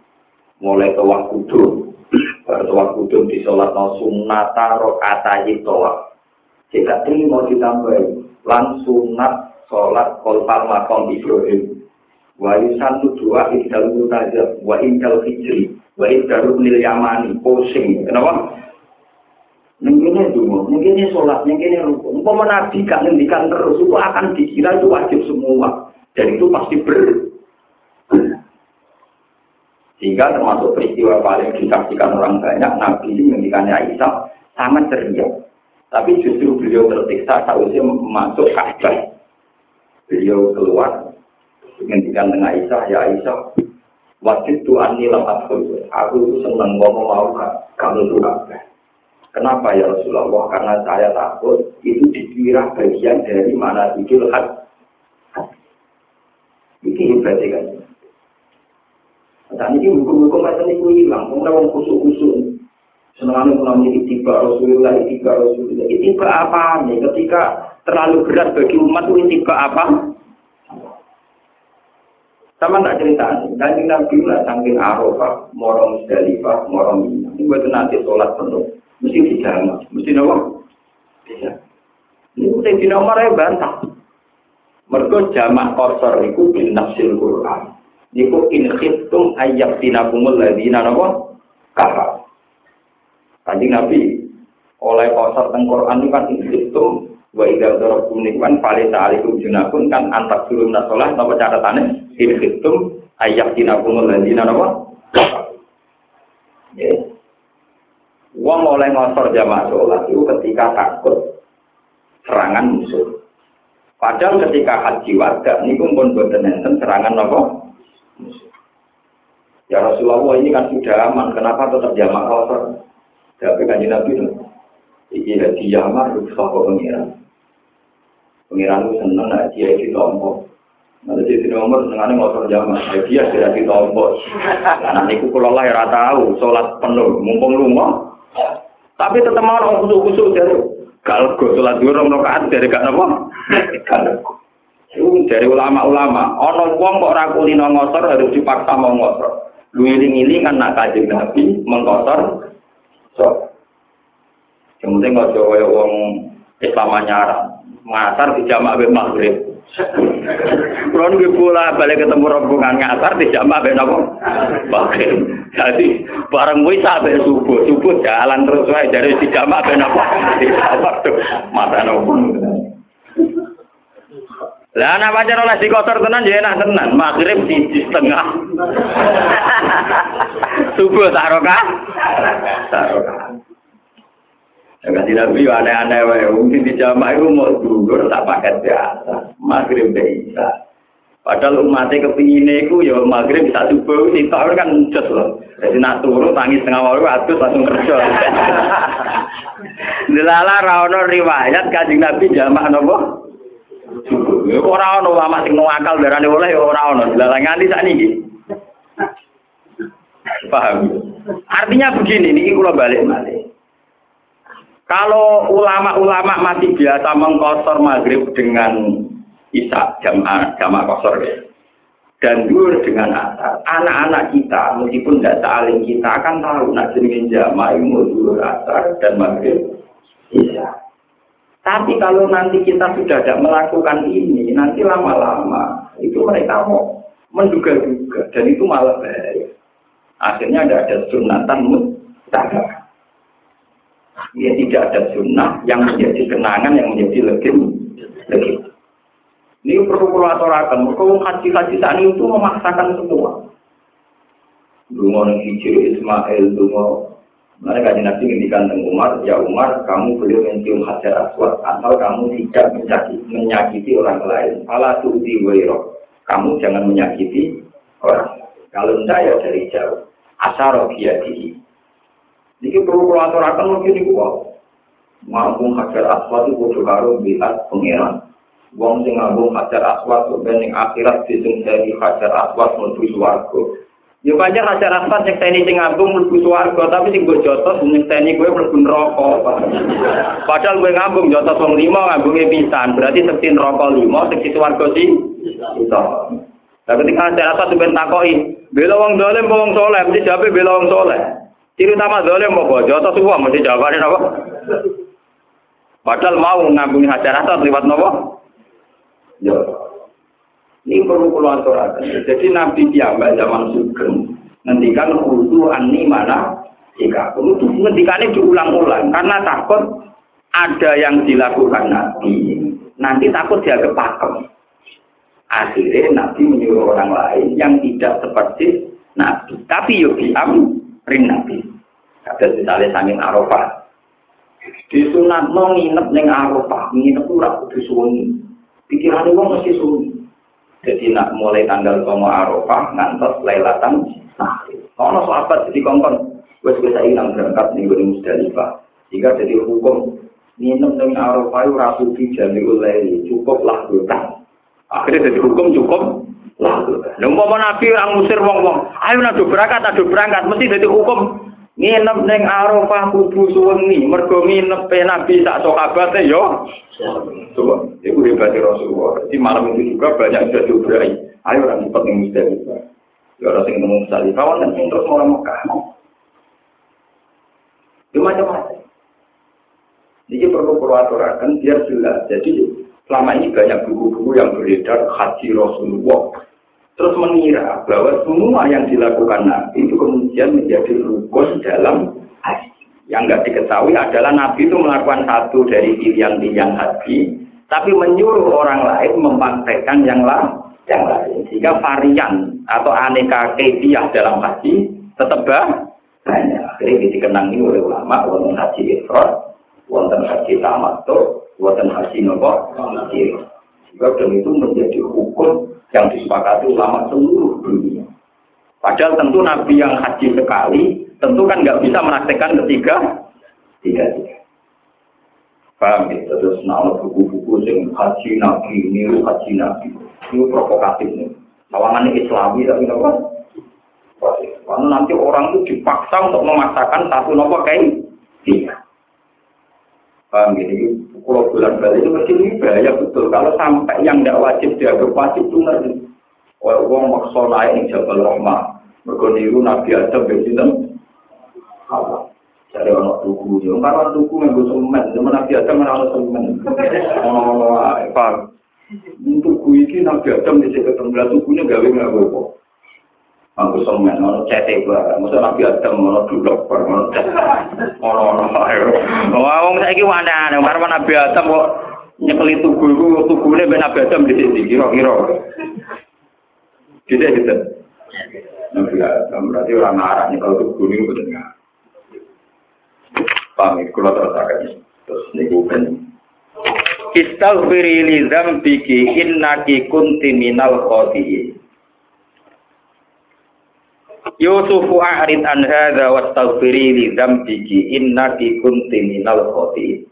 Mulai tawaf kudus, tawaf kudus di sholat no sunata rokata tawaf. Jika ini mau ditambahin, langsung sunat sholat kolpal makom Ibrahim wa satu dua indal mutajab wa indal hijri wa indal nil yamani pusing kenapa Mungkin dulu, mungkin sholat, mungkin rukun. Umpama nabi gak ngendikan terus, itu akan dikira itu wajib semua. Dan itu pasti ber. Sehingga termasuk peristiwa paling disaksikan orang banyak, Nabi ini ngendikannya Aisyah sangat ceria. Tapi justru beliau tertiksa saat masuk Ka'bah. Beliau keluar, ngendikan dengan Aisyah, ya Aisyah, wajib Tuhan nilam adhul. Aku itu senang ngomong mau kamu itu Kenapa ya Rasulullah? Karena saya takut itu dikira bagian dari mana idul had. Ini hebatnya kan. Dan ini hukum-hukum macam itu hilang. Kemudian orang kusuk-kusuk. Senang pun namanya itiba Rasulullah, itiba Rasulullah. Itiba apa nih? Ketika terlalu berat bagi umat itu itiba apa? Sama tak cerita kanjeng Nabi lah saking Arafah, morong Musdalifah, morong Mina. Ini buat nanti sholat penuh, mesti dijama, mesti nopo, bisa. Ini udah di nomor ya bantah. Mereka jamak korsor itu bin nafsil Quran. Niku in khiftum ayyak tinakumul ladina nopo kafar. Kanjeng Nabi oleh korsor teng Quran itu kan in khiftum wa idza darakum nikman fali ta'alikum junakun kan antak surum nasolah napa catatane in khiftum ayyak dinakum ladina ya wong oleh ngosor jamaah sholat itu ketika takut serangan musuh padahal ketika haji warga ini pun boten enten serangan napa Ya Rasulullah ini kan sudah aman, kenapa tetap jamaah kotor? Tapi kan Nabi itu, ini hadiah mah rusak pengiran. Pengiran itu seneng dia itu tombol. Nanti di nomor senengane motor zaman. Dia sudah di tombol. Nah nanti aku kalau lah ya tahu sholat penuh mumpung rumah. Tapi tetap mau orang kusuk-kusuk dari kalau gue sholat dua orang rakaat dari gak. Itu dari ulama-ulama. Ono wong kok rakuli ngosor harus dipaksa mau ngosor. Lu ini kan nak kaji nabi mengkosor. So, yang penting nggak jauh wong Islam nyaran. ngasar di jamak maghrib. Kalau nunggu pula balik ketemu rombongan ngasar di jamak be nopo maghrib. Jadi bareng wisa be subuh, subuh jalan terus wae dari di jamak be nopo di jamak tuh mata nopo. Lah anak pacar oleh di kotor tenan ya enak tenan. Maghrib di, setengah. Subuh taroka. Taroka. Kasih Nabi aneh-aneh wae. Mungkin di jamaah itu mau gugur tak pakai biasa. Maghrib bisa. Padahal umatnya kepingin itu ya maghrib bisa subuh. Itu kan just loh. Jadi nak turun tangis tengah waktu atus langsung kerja. Dilala rawono riwayat kajing Nabi jamaah nopo. Ora ono ulama sing akal darane oleh ora ono. Dilala nganti sakniki. Paham? Artinya begini, ini kalau balik-balik. Kalau ulama-ulama masih biasa mengkosor maghrib dengan Isa jamaah jamaah kosor ya. Dan dur dengan asar. Anak-anak kita meskipun tidak saling kita akan tahu nak jenengin jamaah mau dur asar dan maghrib Isa. Tapi kalau nanti kita sudah tidak melakukan ini, nanti lama-lama itu mereka mau menduga-duga dan itu malah bahaya. Akhirnya ada ada sunatan mustahil. Ya tidak ada sunnah yang menjadi kenangan yang menjadi legend. Ini perlu aturakan. Kalau haji-haji saat itu memaksakan semua. Dungo hijau Ismail, dungo mereka kaji nabi ngendikan tentang Umar, ya Umar, kamu boleh mencium hajar aswad asal kamu tidak menyakiti, menyakiti orang lain. Fala tu'ti wairo. Kamu jangan menyakiti orang. Kalau tidak ya dari jauh. Asaro biadihi. Ini perlu kulaturakan mungkin itu kok. Ngambung hajar aswad itu kudu karo biat pengiran. Wong sing ngambung hajar aswad sebenarnya akhirat dising dari hajar aswad menuju suwargo. Ya pancen hajar aswad yang tani sing ngambung menuju suwargo, tapi sing gue jotos sing tani gue mlebu neraka. Padahal gue ngambung jotos wong lima ngambungnya pisan, berarti sekti neraka lima, sekti suwargo sih. Bisa. Tapi ketika hajar aswad sebenarnya takoi, bela wong dolim, wong soleh, mesti jawabnya bela wong soleh. Ciri utama dolim mau bojo atau semua mesti jawabannya apa? Padahal mau ngambungi asad lewat nopo? Ya. Ini perlu keluar Jadi Nabi Tiamba zaman Sugeng ngendikan khusu ani mana jika perlu ngendikannya diulang-ulang karena takut ada yang dilakukan Nabi nanti takut dia kepakem. Akhirnya Nabi menyuruh orang lain yang tidak seperti Nabi. Tapi yuk diam ring Nabi. Ada misalnya sangin Arafah. Di sunat no nginep neng Arafah, nginep ora kudu suwengi. Pikirane wong mesti suwengi. Jadi nak mulai tanggal komo Arafah ngantos Lailatan Sahri. Ono sahabat jadi kongkon wis wis ilang berangkat ning Gunung Musdalifah. Sehingga jadi hukum nginep neng Arafah ora suci jami ulai cukuplah hutang. Akhirnya jadi hukum cukup Lha umpama nabi ora ngusir wong-wong, ayo nado berangkat, nado berangkat, mesti dadi hukum nginep ning Arafah kudu suwengi, mergo nginep nabi sak sahabate yo. Coba, itu hebat Rasulullah. Di malam itu juga banyak sudah diubrai. Ayo orang cepat ning Musdalifah. Ya orang sing nemu Musdalifah, kan sing terus orang Mekah. Itu macam-macam. Jadi perlu peraturan biar jelas. Jadi Selama ini banyak buku-buku yang beredar haji Rasulullah. Terus mengira bahwa semua yang dilakukan Nabi itu kemudian menjadi rukun dalam haji. Yang nggak diketahui adalah Nabi itu melakukan satu dari pilihan-pilihan haji, tapi menyuruh orang lain mempraktekkan yang lain. Yang lain. Sehingga varian atau aneka kebiah dalam haji tetap banyak. Akhirnya dikenangi oleh ulama, wonten haji ifrat, wonten haji tamattu, buatan haji nopo haji Sebab itu menjadi hukum yang disepakati ulama seluruh dunia. Padahal tentu Nabi yang haji sekali, tentu kan nggak bisa menaktikan ketiga, tiga tiga. Paham ya? Terus nama buku-buku yang haji Nabi, ini haji Nabi. Ini provokatif nih. Tawangan Islami tapi apa? Karena nanti orang itu dipaksa untuk memaksakan satu nopo kayak. Paham ya? kalau bulan balik itu mesti ini bahaya betul. Kalau sampai yang tidak wajib dianggap wajib itu nanti. Kalau uang maksa naik di Jabal Rahmah, mereka niru Nabi Adam di sini. Jadi orang tuku, yang karena tuku yang gue semen, zaman Nabi Adam mana ada semen. Oh, apa? Tuku ini Nabi Adam di ketemu, tukunya gawe nggak gue Aku semen, ono cete gua, masa nabi Adam, ono duduk, cete, ono ono ayo. Wah, wong mana, nih, karena nabi Adam kok nyekeli tugu itu, tugu ini ben nabi Adam di sini, kira-kira. Tidak gitu. Nabi Adam berarti orang marah nih kalau ini betul nggak? Paham, kalau terus akan terus nih bukan. Istaghfiri li dzambiki innaki kunti minal khati'in. Yusuf a'rid an hadza wastaghfiri li dzambiki innaki kunti minal khati.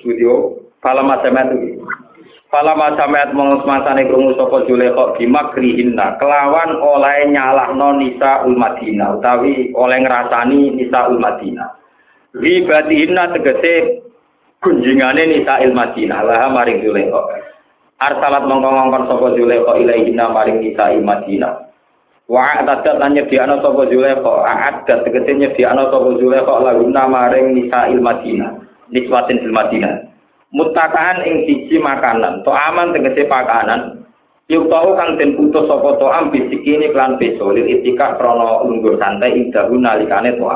Studio Fala masamat iki. Fala masamat mong semasane krungu sapa Julekha bimakrihinna kelawan oleh nyalahno nisa ul Madinah utawi oleh ngrasani nisa ul Madinah. Ribatihinna tegese kunjingane nisa il Madinah lah maring Julekha. Arsalat mongko ngongkon sapa Zulaikha ilaihina maring nisa Madinah. Wa atadat lan nyediakno sapa Zulaikha, a'adat tegese nyediakno sapa Zulaikha laguna maring nisa Madinah. Niswatin fil Madinah. Mutakaan ing siji makanan, to aman tegese pakanan. Yuk tau kang den putus sapa to am bisikini klan beso lil itika krana lungguh santai ing dalu nalikane to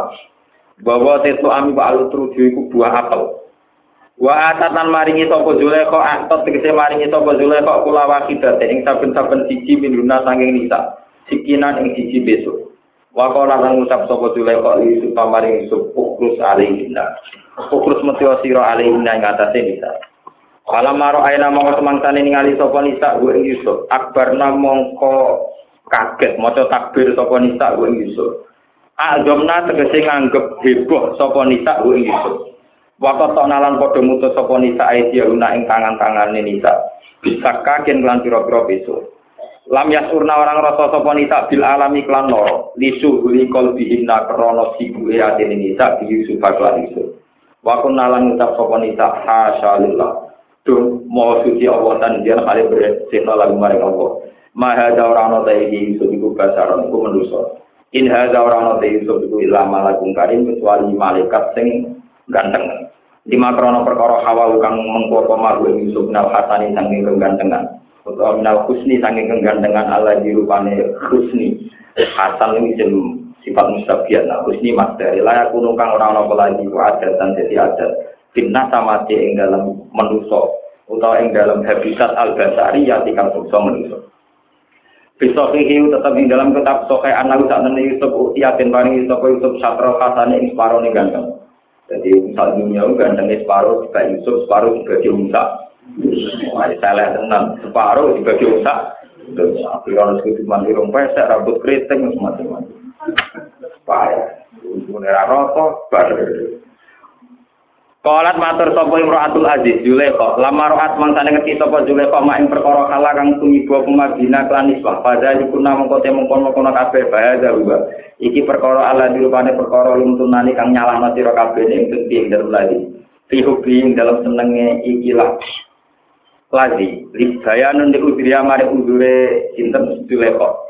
Bahwa tetu ami wa alutru iku buah apel. Wa atatan maringi sapa Zulaikha atot tegese maringi sapa Zulaikha kula wakidate ing saben-saben siji minuna sanging nisa. Sikinan ing siji besok. Wa qala lan ngucap sapa Zulaikha li supa maringi sup ukrus alaihinna. Ukrus metya sira alaihinna ing atase nisa. Kala maro aina mongko semangsane ningali sapa nisa gue ing Yusuf. Akbarna mongko kaget maca takbir sapa nisa gue ing Yusuf. Azomna tegese nganggep heboh sapa nisa gue ing Yusuf. Waktu tak nalan podo mutus sopo nisa aidia una ing tangan-tangan nisa. Bisa kakin kelan piro-piro besok. Lam yasurna orang rasa sopo nisa bil alami klan loro. Lisu huli kol bihimna krono sibu hati nisa di Yusuf aklan Yusuf. Waktu nalan ngucap sopo nisa hasyalillah. Duh mau suci Allah dan dia kali bersihna lagu maring Allah. Maha da orang nota iki Yusuf iku basaron iku menuso. In hadza orang nota Yusuf iku ilah malakung karim kecuali malaikat sing ganteng. lima krono perkara hawa kang mengkopo ing Yusuf nal hasani sanging kegantengan utawa minal husni sanging kegantengan ala dirupane husni. Hasan ini jem sifat mustabiat nah husni mas dari layak kuno kang ora ana lagi ku adat dan jadi adat. Finna sama ing dalam manusa utawa ing dalam habitat al basari ya tikang bangsa manusa Bisofihi tetap ing dalam kitab Sokai anak saat Yusuf Yakin paling Yusuf Yusuf Satro Hasani ing separo ning ganteng. Jadi misal dunia gantengnya separuh juga Yusuf, separuh juga Musa. Wah, salah tenang. Separuh juga Musa. Terus akhirnya harus kehidupan di rumah pesek, rambut keriting, semacam-macam. Payah. Kemudian rokok, baru. Kolat matur sapa Imro'atul Aziz Zulaikha lama ro'at mangsane ngerti sapa Zulaikha mak ing perkara kala kang tumiba kumadina klan isbah pada yukuna mengko te mengkon-mengkon kabeh bahaya juga iki perkara ala dirupane perkara lumtunani kang nyalahno sira kabeh ing genti ing dalem lagi dalam senenge iki lagi libayanun di udriya mari udure sinten Zulaikha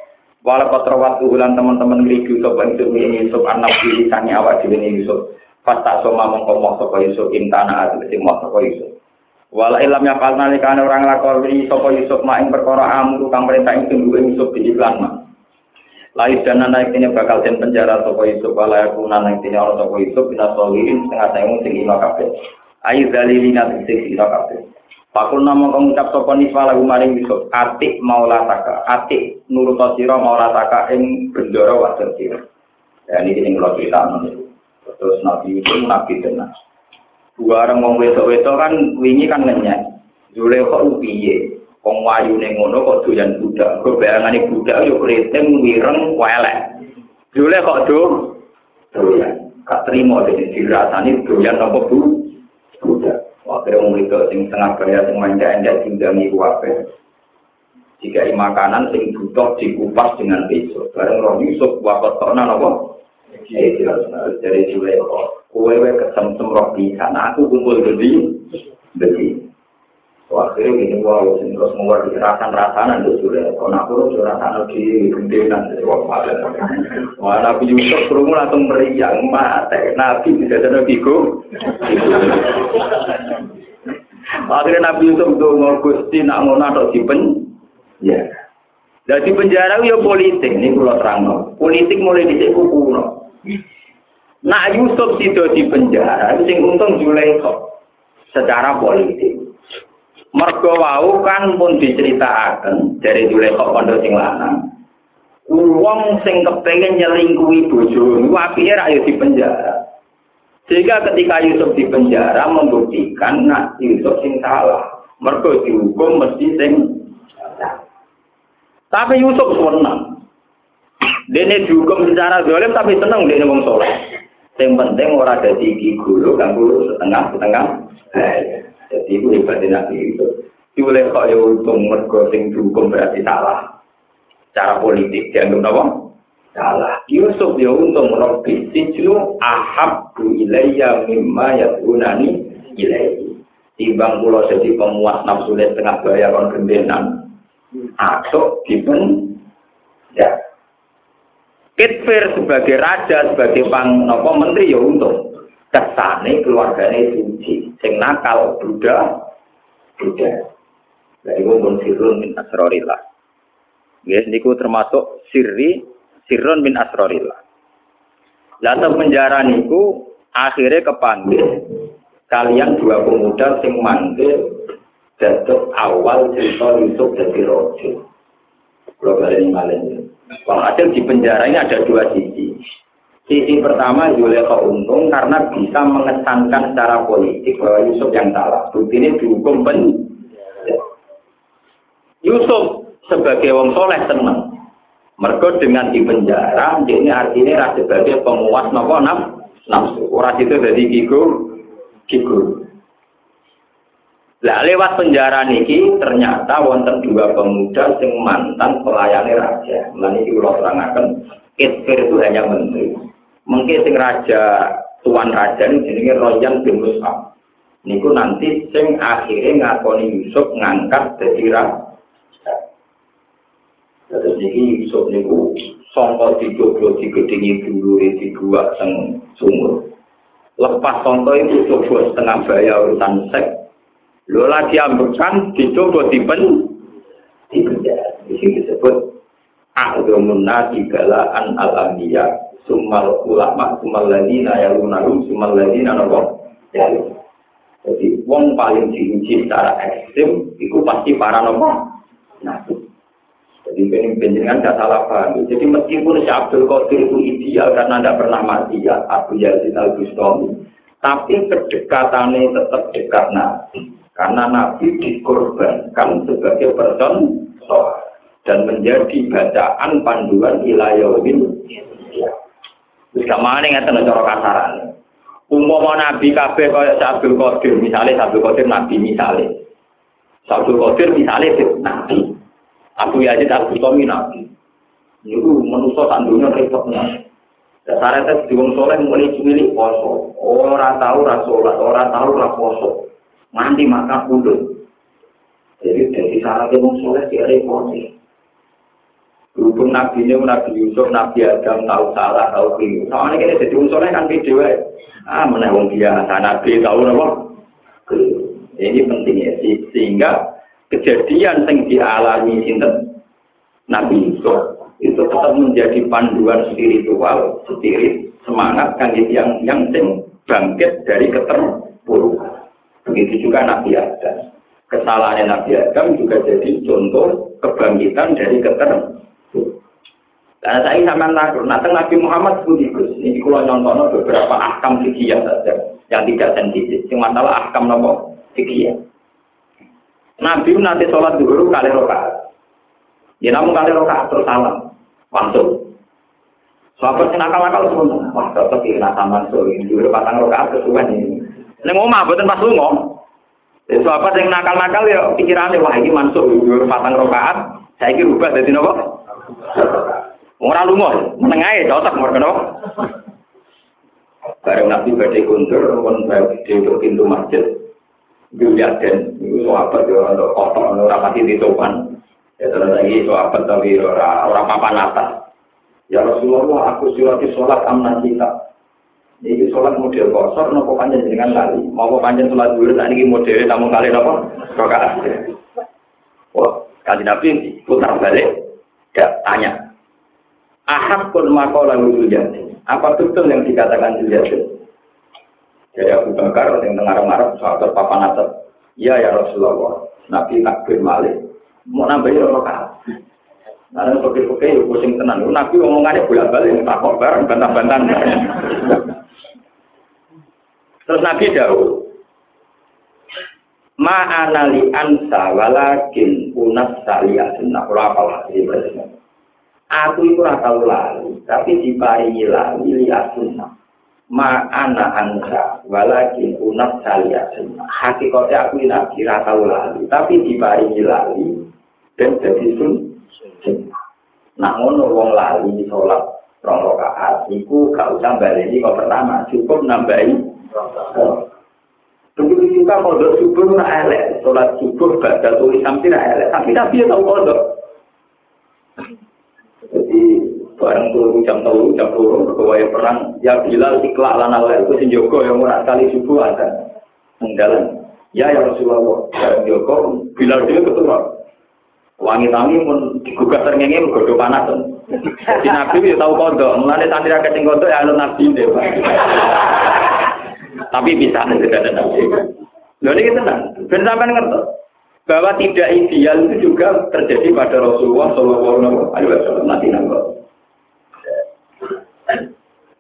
Walau kotrawat ulan teman-teman ngrigu sapa ing Yusuf anak diri awak dhewe Yusuf Fasta soma mongko sapa Yusuf intana ati sing moh sapa Yusuf. Wala ilam ya palna likane orang lakoni sapa Yusuf mak ing perkara amru kang perintah ing tunggu Yusuf di iklan mak. Lais dan anak ini bakal den penjara sapa Yusuf wala aku nang ini ora sapa Yusuf bina solihin setengah tahun sing ino kabeh. Ayu dalilina sing ino kabeh. Pakul nama kau ngucap sopo niswa lagu maring Yusuf. Atik maulataka, atik nurut siro maulataka ing bendoro wajar siro. Ya ini ini kalau cerita Terus Nabi itu Nabi tenang. Dua orang mau wetok-wetok kan wingi kan ngenyek. Zule kok piye? Wong wayune ngono kok doyan budak. Kok bayangane budak yo kriting wireng welek. Zule kok do doyan. Gak terima dene dirasani doyan apa bu? Budak. Waktu wong itu sing tengah kaya sing manja-manja tindangi kuwape. Jika makanan sing butuh dikupas dengan besok. Bareng roh Yusuf wakot tokna apa? dari Julai kue kue kesemsem roh di sana aku kumpul gede gede Wakil ini wau sing terus mau di rasan rasanan itu sudah. Kau nakur sudah rasan di kemudian jadi wau padat. Wah nabi Yusuf kerumun atau meriang mate nabi bisa jadi bigo. Akhirnya nabi Yusuf itu ngurusin nak ngono atau dipen. Ya. Jadi penjara ya politik ini pulau terang Politik mulai di sini kuno. Nak Yusuf tidak di penjara, sing untung Juleko secara politik. Mergo wau kan pun diceritakan dari Zulaikha pondok sing lanang. Wong sing kepengen nyelingkuhi bojo niku apike ra di penjara. Sehingga ketika Yusuf di penjara membuktikan nak Yusuf sing salah. Mergo dihukum mesti sing Tapi Yusuf senang. Dene dihukum secara zalim tapi seneng dene wong saleh. Sing penting ora dadi iki guru kang guru setengah setengah. Jadi iku ibadah nabi itu. Dioleh kok ya untung mergo sing dihukum berarti salah. Cara politik dianggap apa? Salah. Yusuf ya untung Rabbi sijnu ahabbu ilayya mimma yadunani ilayhi. timbang kula jadi pemuas nafsu setengah bayar kon gendenan atau dipen ya Kitfir sebagai raja, sebagai pang nopo menteri ya untung. Kesane keluarganya suci, sing nakal Buddha, Buddha. Gue pun sirun min asrorillah. Yes, niku termasuk sirri, sirun min asrorillah. Lalu penjara niku akhirnya kepanggil kalian dua pemuda sing manggil jatuh awal cerita Yusuf jadi rojo. Kalau kalian ini Walhasil di penjara ini ada dua sisi. Sisi pertama Yuleka untung karena bisa mengesankan secara politik bahwa Yusuf yang salah. Bukti ini dihukum pen. Yusuf sebagai wong soleh seneng. Mereka dengan di penjara, ini artinya sebagai pemuas nopo nafsu. Orang itu jadi gigu, gigu. Lah lewat penjara niki ternyata wonten dua pemuda sing mantan pelayani raja. Lan iki kula terangaken, itu hanya menteri. Mungkin sing raja tuan raja ini jenenge Royan bin Mus'ab. Niku nanti sing akhirnya ngakoni Yusuf ngangkat dadi raja. Terus niki Yusuf niku sangka dicoba digedingi dulu di gua sing sumur. Lepas sangka itu coba setengah bayar urusan seks Lo lagi ambekan dicoba dipen di penjara. Di sini disebut A'zamun nasi galaan al-anbiya Sumal ulama, sumal ladina ya lunarum, sumal ladina nopo ya Jadi wong paling diuji secara ekstrim itu pasti para nopo nabi. Jadi penjenengan tidak salah paham. Jadi meskipun si Abdul Qadir itu ideal karena tidak pernah mati ya Abu Yazid al Bustami, tapi kedekatannya tetap dekat nabi. Karena Nabi dikorbankan sebagai person dan menjadi bacaan panduan Wis gak maning ngeten cara kasarane. Umpama nabi kabeh kaya Abdul Qadir, misale Abdul Qadir nabi misale. Abdul Qadir misale nabi. Abu Yazid Abdul Qadir nabi. Niku manusa sak donya repotnya. Dasare tes diwong saleh muni cilik poso, ora tau ora salat, ora tau ora poso. Nganti makan kudu. Jadi dari syaratnya mau sholat di repotnya. Berhubung Nabi ini, Nabi Yusuf, Nabi Adam, tahu salah, tahu keliru. Soalnya kita jadi unsurnya kan video ya. Ah, mana wong biasa, Nabi tahu apa? Ini pentingnya sih. Sehingga kejadian yang dialami sinten Nabi Yusuf itu tetap menjadi panduan spiritual, spirit, semangat kan yang yang bangkit dari keterpurukan. Begitu juga Nabi Adam. Kesalahan Nabi Adam juga jadi contoh kebangkitan dari keter. Karena saya sama takut, nah Nabi Muhammad itu ini kalau contohnya beberapa ahkam fikih saja yang tidak sensitif. Yang masalah ahkam nopo fikih. Nabi nanti sholat dulu kali rokaat. Ya namun kali rokaat terus salam, langsung. Sahabat yang nakal-nakal semua, wah tetap ini taman sore, dulu patang rokaat kesuwen ini. Neng omah boten pas lunga. Itu apa sing nakal-nakal ya pikirane wah iki masuk dhuwur patang rakaat, saiki rubah dadi napa? Ora lunga, meneng ae cocok mergo napa? Bareng Nabi badhe kundur kon di pintu masjid. Juliaden, itu sahabat ya untuk kotor, ora pati ditopan. Ya terus lagi sahabat tapi ora ora papan atas. Ya Rasulullah, aku silati sholat amna kita. Ini sholat model kosor, nopo panjang dengan lali. Mau panjang sholat dulu, saat ini model namun kali nopo rokaat. Wah, kali nabi putar balik, gak tanya. Ahad pun makola jadi. Apa betul yang dikatakan jadi? Jadi Abu Bakar yang dengar-dengar sahabat papan atas. Iya ya Rasulullah. Nabi takbir malik. Mau nambahin rokaat. Karena pakai-pakai ya pusing tenang. Nabi omongannya bolak-balik, tak kok bareng, bantah-bantahan. Terus Nabi Daud, Ma'anali ansa walakin unas saliyah sunnah. Kalau apa lagi Aku itu rata lali, tapi diparingi lali lihat sunnah. Ma'ana ansa walakin unas saliyah sunnah. Hakikatnya aku ini nabi rata lali, tapi diparingi lali dan jadi sunnah. Nah, ngono wong lali sholat rong rakaat, iku gak usah balik kok pertama, cukup nambahin Begitu juga kodok subuh nak elek, sholat subuh baca tulis sampai nak elek, tapi nabi ya tahu kodok. Jadi barang tuh jam tahu jam turun berkewaya perang, ya bila ikhlas lana lah itu senjoko yang murah kali subuh ada mengdalan. Ya ya Rasulullah, ya Joko, bila dia ketua. Wangi tangi pun digugah terngenge menggodok panas. Jadi nabi ya tahu kodok, mulanya santri rakyat yang kodok ya alun nabi deh. Tapi bisa tidak ada nabi. Lalu ini tenang. Ben sampai ngerti bahwa tidak ideal itu juga terjadi pada Rasulullah Shallallahu Alaihi Wasallam nanti nanggo.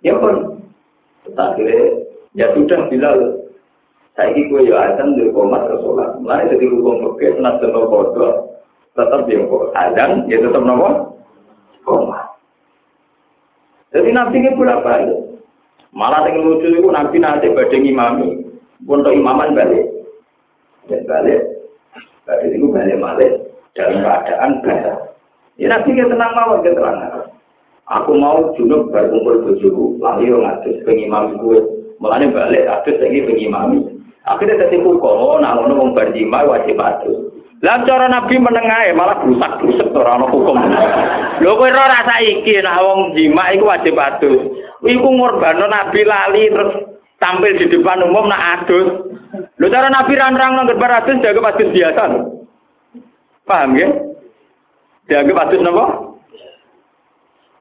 Ya pun, akhirnya ya sudah bila saya ini gue ya azan di ke sholat. Mulai hukum oke, senat jenuh bodoh, tetap kok azan, ya tetap nopo komat. Jadi nabi ini berapa ya? Malah yang lucu itu nabi nanti badai imami, untuk imaman balik. Dan balik, balik itu balik balik dalam keadaan basah. Ya nabi kita tenang mawar kita tenang. Aku mau junub berkumpul bojoku, lalu yo ngatus pengimam gue. Mulane balik atus lagi pengimami. Akhirnya ketipu kok, nak ngono wong berjima wajib atus. Lah cara Nabi menengae malah rusak-rusak ora ana hukum. Lho kowe ora rasa iki nek wong jima iku wajib adus. Iku ngorbano Nabi lali terus tampil di depan umum nak adus. Lho cara Nabi ranrang nang gebar adus jaga adus biasa. Paham ya? Jaga adus napa?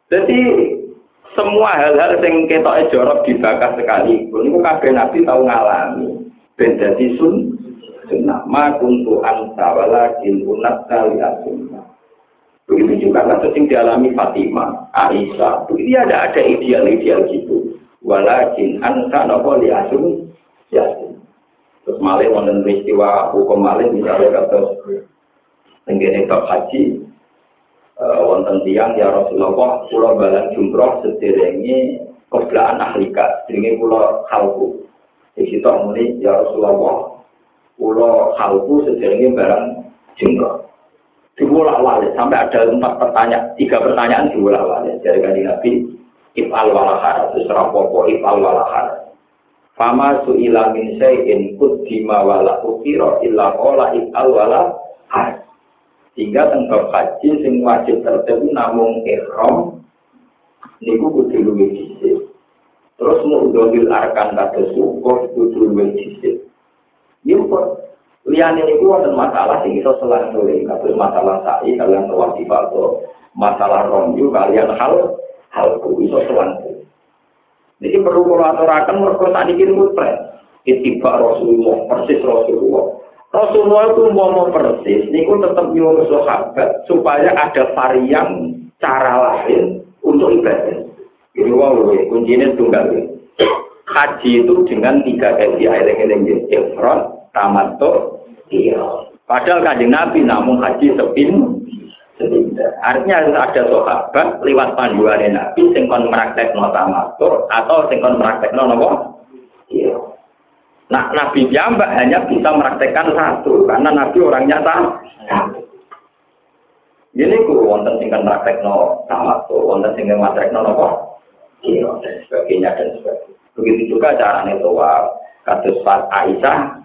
Jadi semua hal-hal yang kita jorok dibakar sekali, ini kabeh Nabi tahu ngalami. Ben dadi sun sunnah ma kuntu anta walakin unat kali sunnah begitu juga kasus yang dialami Fatimah Aisyah. Begitu ada ada ideal-ideal gitu. Walakin anta nopo li asum ya. Terus malih wonten peristiwa hukum malih misalnya kata tenggene bab haji uh, wonten tiang ya Rasulullah pulau balan jumroh sederenge keblaan ahlika sederenge pulau halku di situ ya Rasulullah pulau halku sejauh barang jumroh. Dibolak balik sampai ada empat pertanyaan, tiga pertanyaan dibolak balik dari kanji Nabi. Ifal walahar, terus rapopo ifal walahar. Fama su ila min sayin kuddima wala ukiro illa kola ifal walahar. Sehingga tentang haji sing wajib tertentu namun ikhram niku kudu luwih. Terus mau dohil arkan kata syukur kudu luwih dhisik. Nyumput. Liane itu ada masalah sing iso selang sore, kados masalah sa'i kalian tawaf di foto, masalah romju kalian hal hal ku iso selang sore. Jadi perlu kalau aturakan mereka tadi kini mutret. Itibak Rasulullah, persis Rasulullah. Rasulullah itu mau persis, ini pun tetap nyuruh sahabat supaya ada varian cara lain untuk ibadah. Jadi wow, kuncinya tunggal. Haji itu dengan tiga yang ini, ifrat, tamato iya padahal kanjeng nabi namun haji sepin artinya ada sahabat lewat panduan nabi sing kon no tamato atau sing kon no nopo? Nah, Nabi Jambak hanya bisa meraktekkan satu, karena Nabi orangnya sama. Ini ku wonten sing kan no sama tuh, wonten sing praktekno nopo, iya dan sebagainya dan sebagainya. Begitu juga caranya tuh, kasus Pak Aisyah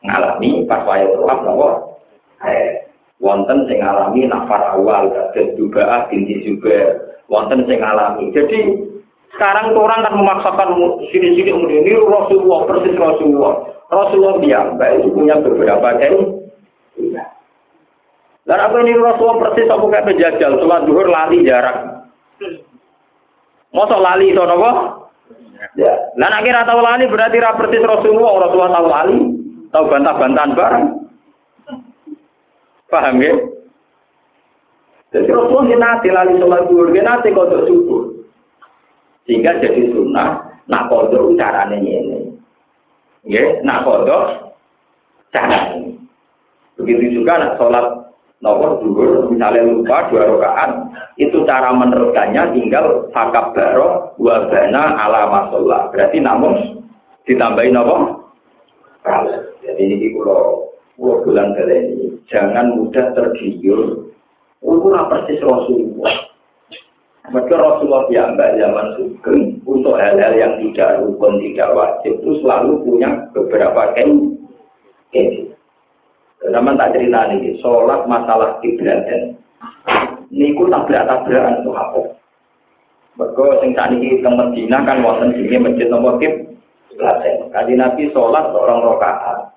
ngalami pas waya tawaf nopo? Eh wonten sing ngalami nafar awal kados juga binti juga. Wonten sing ngalami. Jadi sekarang tuh orang kan memaksakan sini-sini kemudian ini Rasulullah persis Rasulullah. Rasulullah dia baik punya beberapa kain dan apa ini Rasulullah persis aku kayak penjajal? Sholat duhur lali jarak Masa lali itu nopo? Ya. Nah, akhirnya tahu lali berarti rapersis Rasulullah, Rasulullah tahu lali. Tahu bantah-bantahan bareng. Paham ya? Jadi Rasulullah nanti lali sholat duhur, nanti kodok subuh. Sehingga jadi sunnah, nak kodok caranya ini. Ya, nak kodok caranya Begitu juga nak sholat nomor duhur, misalnya lupa dua rakaat, itu cara meneruskannya tinggal fakab baro wabana ala masolah. Berarti namun ditambahin apa? Kalau jadi ini kalau pulau bulan kali ini jangan mudah tergiur. Ukuran persis Rasulullah. Mereka Rasulullah yang mbak zaman sugeng untuk hal-hal yang tidak rukun, tidak wajib itu selalu punya beberapa ken. Ken. Zaman tak cerita nih, sholat masalah kiblat dan niku tabrak-tabrakan apa? Mereka sing saat ini teng Medina kan wonten sini masjid nomor kiblat. Kaji Nabi sholat seorang rokaat.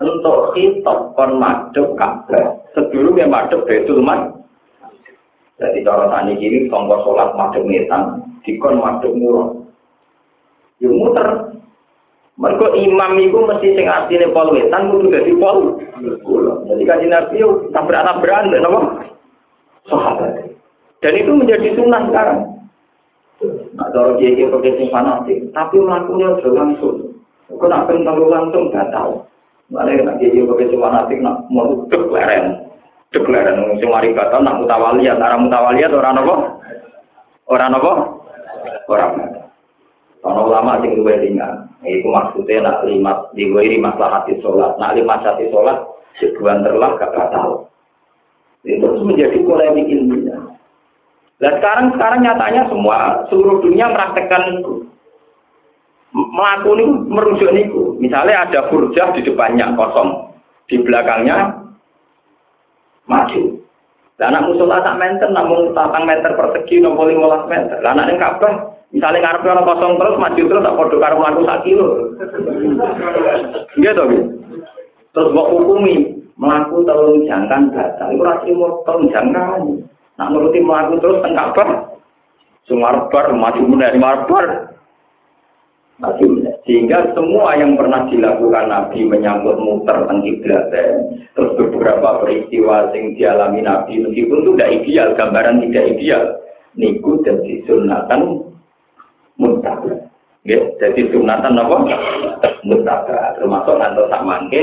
Untuk khitab kon madhep Ka'bah. Sebelumnya madhep Baitul Maqdis. Jadi cara tani kiri, tonggo sholat madem ngetan, dikon madem murah. Ya muter. Mereka imam itu mesti sing asline pol wetan kudu dadi pol. Jadi kaji nabi yo tabrak-tabrakan napa? Sahabat. Dan itu menjadi sunnah sekarang. Nah, cara dia dia pakai fanatik, tapi melakukannya sudah langsung. Kau nak pengen langsung gak tahu. Malah nak dia dia pakai fanatik nak mau dek leren. Deklarasi wong sing mari batal nak mutawaliyat, ora mutawaliyat ora napa? Ora napa? Ora. Ana ulama sing luwih ringan. Iku maksudnya nak lima diwiri masalah hati sholat. Nak lima hati sholat, sebulan terlah gak batal. Itu terus menjadi polemik ilmiah. Dan sekarang sekarang nyatanya semua seluruh dunia merasakan. Melakukan merujuk itu. Misalnya ada burjah di depannya kosong, di belakangnya maju. Lah anak musola tak menten namun tatang meter persegi nopo 15 meter. Lah anak ning Ka'bah misalnya ngarep ana kosong terus maju terus tak padha karo mlaku sak kilo. Iya to, Terus mbok hukumi mlaku telung jangkan batal. Iku ora trimo telung jangkan. Nak nuruti mlaku terus teng Ka'bah. Sumarbar maju meneh marbar. Sehingga semua yang pernah dilakukan Nabi menyambut muter kiblat terus beberapa peristiwa yang dialami Nabi meskipun itu tidak ideal, gambaran tidak ideal, niku dan sunatan mutabak. Ya, jadi sunatan apa? Mutabak. Termasuk nanti tak mangke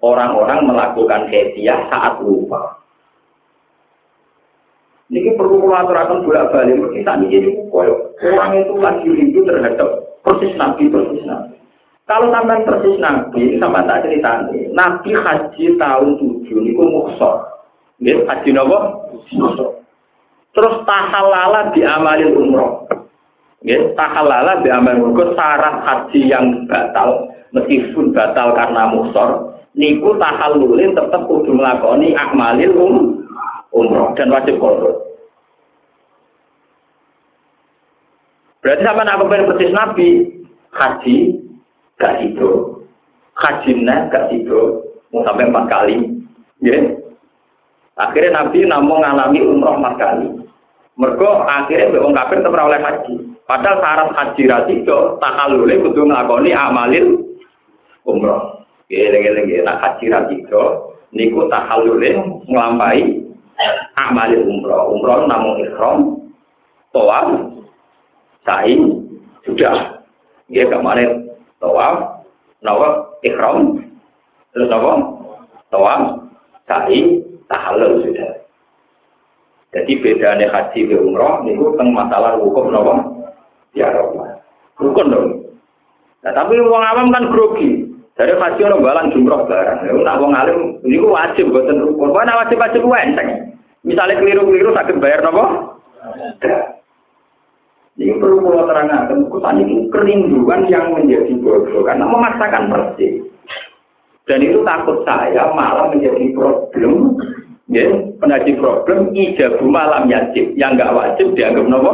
orang-orang melakukan hadiah saat lupa. Ini perlu aturakan bolak balik. Kita ini koyo. Orang itu lagi rindu terhadap persis nabi persis nabi. Kalau sampai persis nabi sama tak cerita nabi haji tahun tujuh ini muksor ya haji nopo? Terus tahalala di amalin umroh. Ya tahalala di amalin umroh. Syarat haji yang batal meskipun batal karena muksor niku tahalulin tetap kudu melakoni amalin um umroh dan wajib kodok Berarti sama nak kepengen persis Nabi, haji gak itu, haji gak itu, mau sampai empat kali, ya. Akhirnya Nabi namun ngalami umroh empat kali. Mereka akhirnya wong kafir tetap oleh haji. Padahal syarat haji tak tahalule kudu nglakoni amalil umroh. Geleng-geleng nak haji ratido niku tahalule nglampahi amalil umroh. Umroh namun ikhram, tawaf, sa'i sudah. Ya kemarin tawaf nawaf ikhram terus apa? Tawaf sa'i tahallul sudah. Jadi bedanya haji ke umroh itu tentang masalah hukum apa? Ya rukun dong. Nah tapi orang awam kan grogi dari haji orang balang jumroh barang. Ya nak wong alim ini wajib buatan rukun mana wajib wajib enteng. Misalnya keliru-keliru sakit bayar apa ini perlu pulau terangkan, kesan itu kerinduan yang menjadi bodoh. Karena memaksakan persis. Dan itu takut saya malah menjadi problem, ya, menjadi problem ijabu malam yajib. Yang nggak wajib dianggap nopo.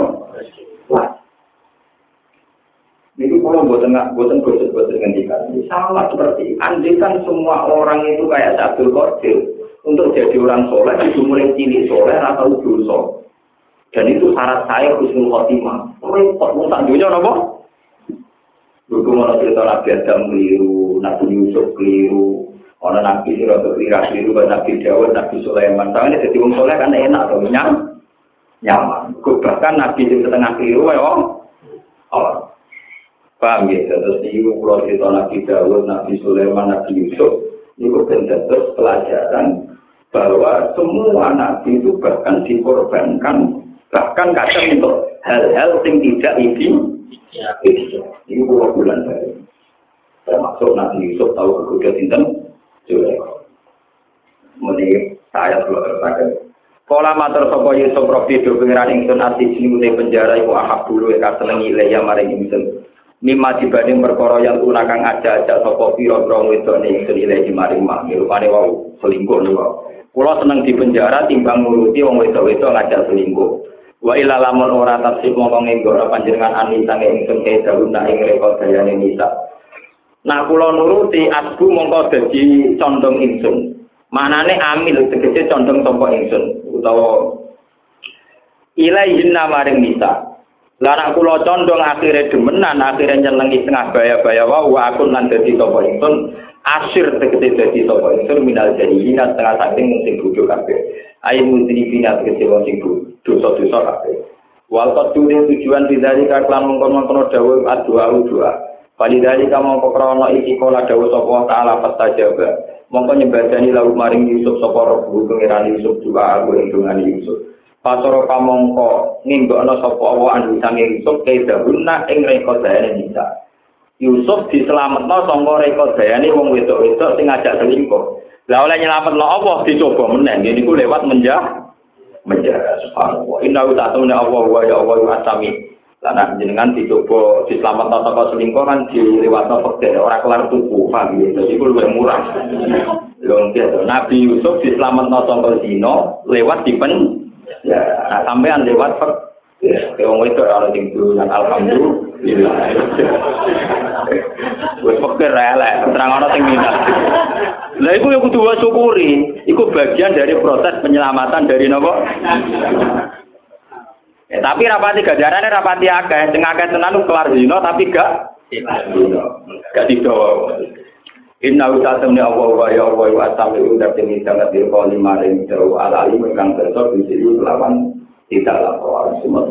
Ini kalau buatan nggak buatan gosip buatan ngendikan sama seperti andikan semua orang itu kayak satu Qadir untuk jadi orang soleh itu mulai cilik soleh atau dosa dan itu syarat saya husnul khotimah. Repot mau tak dunia nopo? Dulu mau cerita Nabi Adam keliru, Nabi Yusuf keliru, orang Nabi Sirot keliru, keliru, Nabi Dawud, Nabi Sulaiman. Tangan jadi wong soleh kan enak atau nyaman. Bahkan Nabi di setengah keliru, ya oh. Paham ya? Terus ini kalau cerita Nabi Dawud, Nabi Sulaiman, Nabi Yusuf, ini benar terus pelajaran bahwa semua nabi itu bahkan dikorbankan Bahkan kadang untuk hal-hal yang tidak ini, ini dua bulan dari. Termasuk Nabi Yusuf tahu kekuda sinten. Mending saya kalau terpakai. Kala matur sapa Yusuf Rabbi do pengiran ingsun ati sing penjara iku ahab dulu ya kasenengi ya maring ingsun. Mima dibanding perkara yang tunakang aja-aja sapa pira-pira wedok ning ingsun ilahi maring mak. Rupane wau selingkuh niku. Kula seneng di penjara timbang nuruti wong wedok-wedok ngajak selingkuh. Wa ila lamun ora tasib mongko nggora panjenengan ani sange ingsun kae daluna ing rekod dayane nisa. Nah kula nuruti asbu mongko dadi condong ingsun. Manane amil tegese condong sapa ingsun utawa ilaihin maring nisa. Lah nek kula condong akhire demenan, akhire nyenengi tengah baya-baya wae aku lan dadi sapa ingsun asir tegese dadi sapa ingsun minal jahilina setengah saking sing bodho kabeh. Mutri bina tegese wong sing dosa-dosa kabeh. Wal qadure tujuan bidari kaklan mengkon-mengkon dawuh adua doa. Walidari kamu krono iki kala dawuh sapa taala fastajaba. Mongko nyembadani lalu maring Yusuf sapa robu pengiran Yusuf juga aku ing dungan Yusuf. Pasoro pamongko ninggokno sapa Allah anu sange Yusuf kae dahuna ing rekodane bisa. Yusuf diselametno sangka rekodane wong wedok-wedok sing ngajak selingkuh. Lah oleh nyelametno Allah dicoba meneh niku lewat menjah menjah subhanallah. Inna ta'ala Allah wa ya Allah wa asami. Karena jenengan dicoba diselamat toko selingkuh kan dilewat fakir orang kelar tuku paham ya itu lebih murah Lho Nabi Yusuf diselamat toko zino lewat dipen ya nah, sampean lewat fakir ya. Wong itu ora sing dan alhamdulillah. Wis fakir elek terang ana sing minat. Lah iku yang kudu syukuri, iku bagian dari proses penyelamatan dari nopo? Ya, tapi rapati gajarane rapati akeh, sing akeh tenan kelar dino tapi gak gak dido. Inna usatamni Allah wa ya Allah wa asami udah ini sangat dirko lima ring jauh ala alim kang besok di sini tidak lapor semua.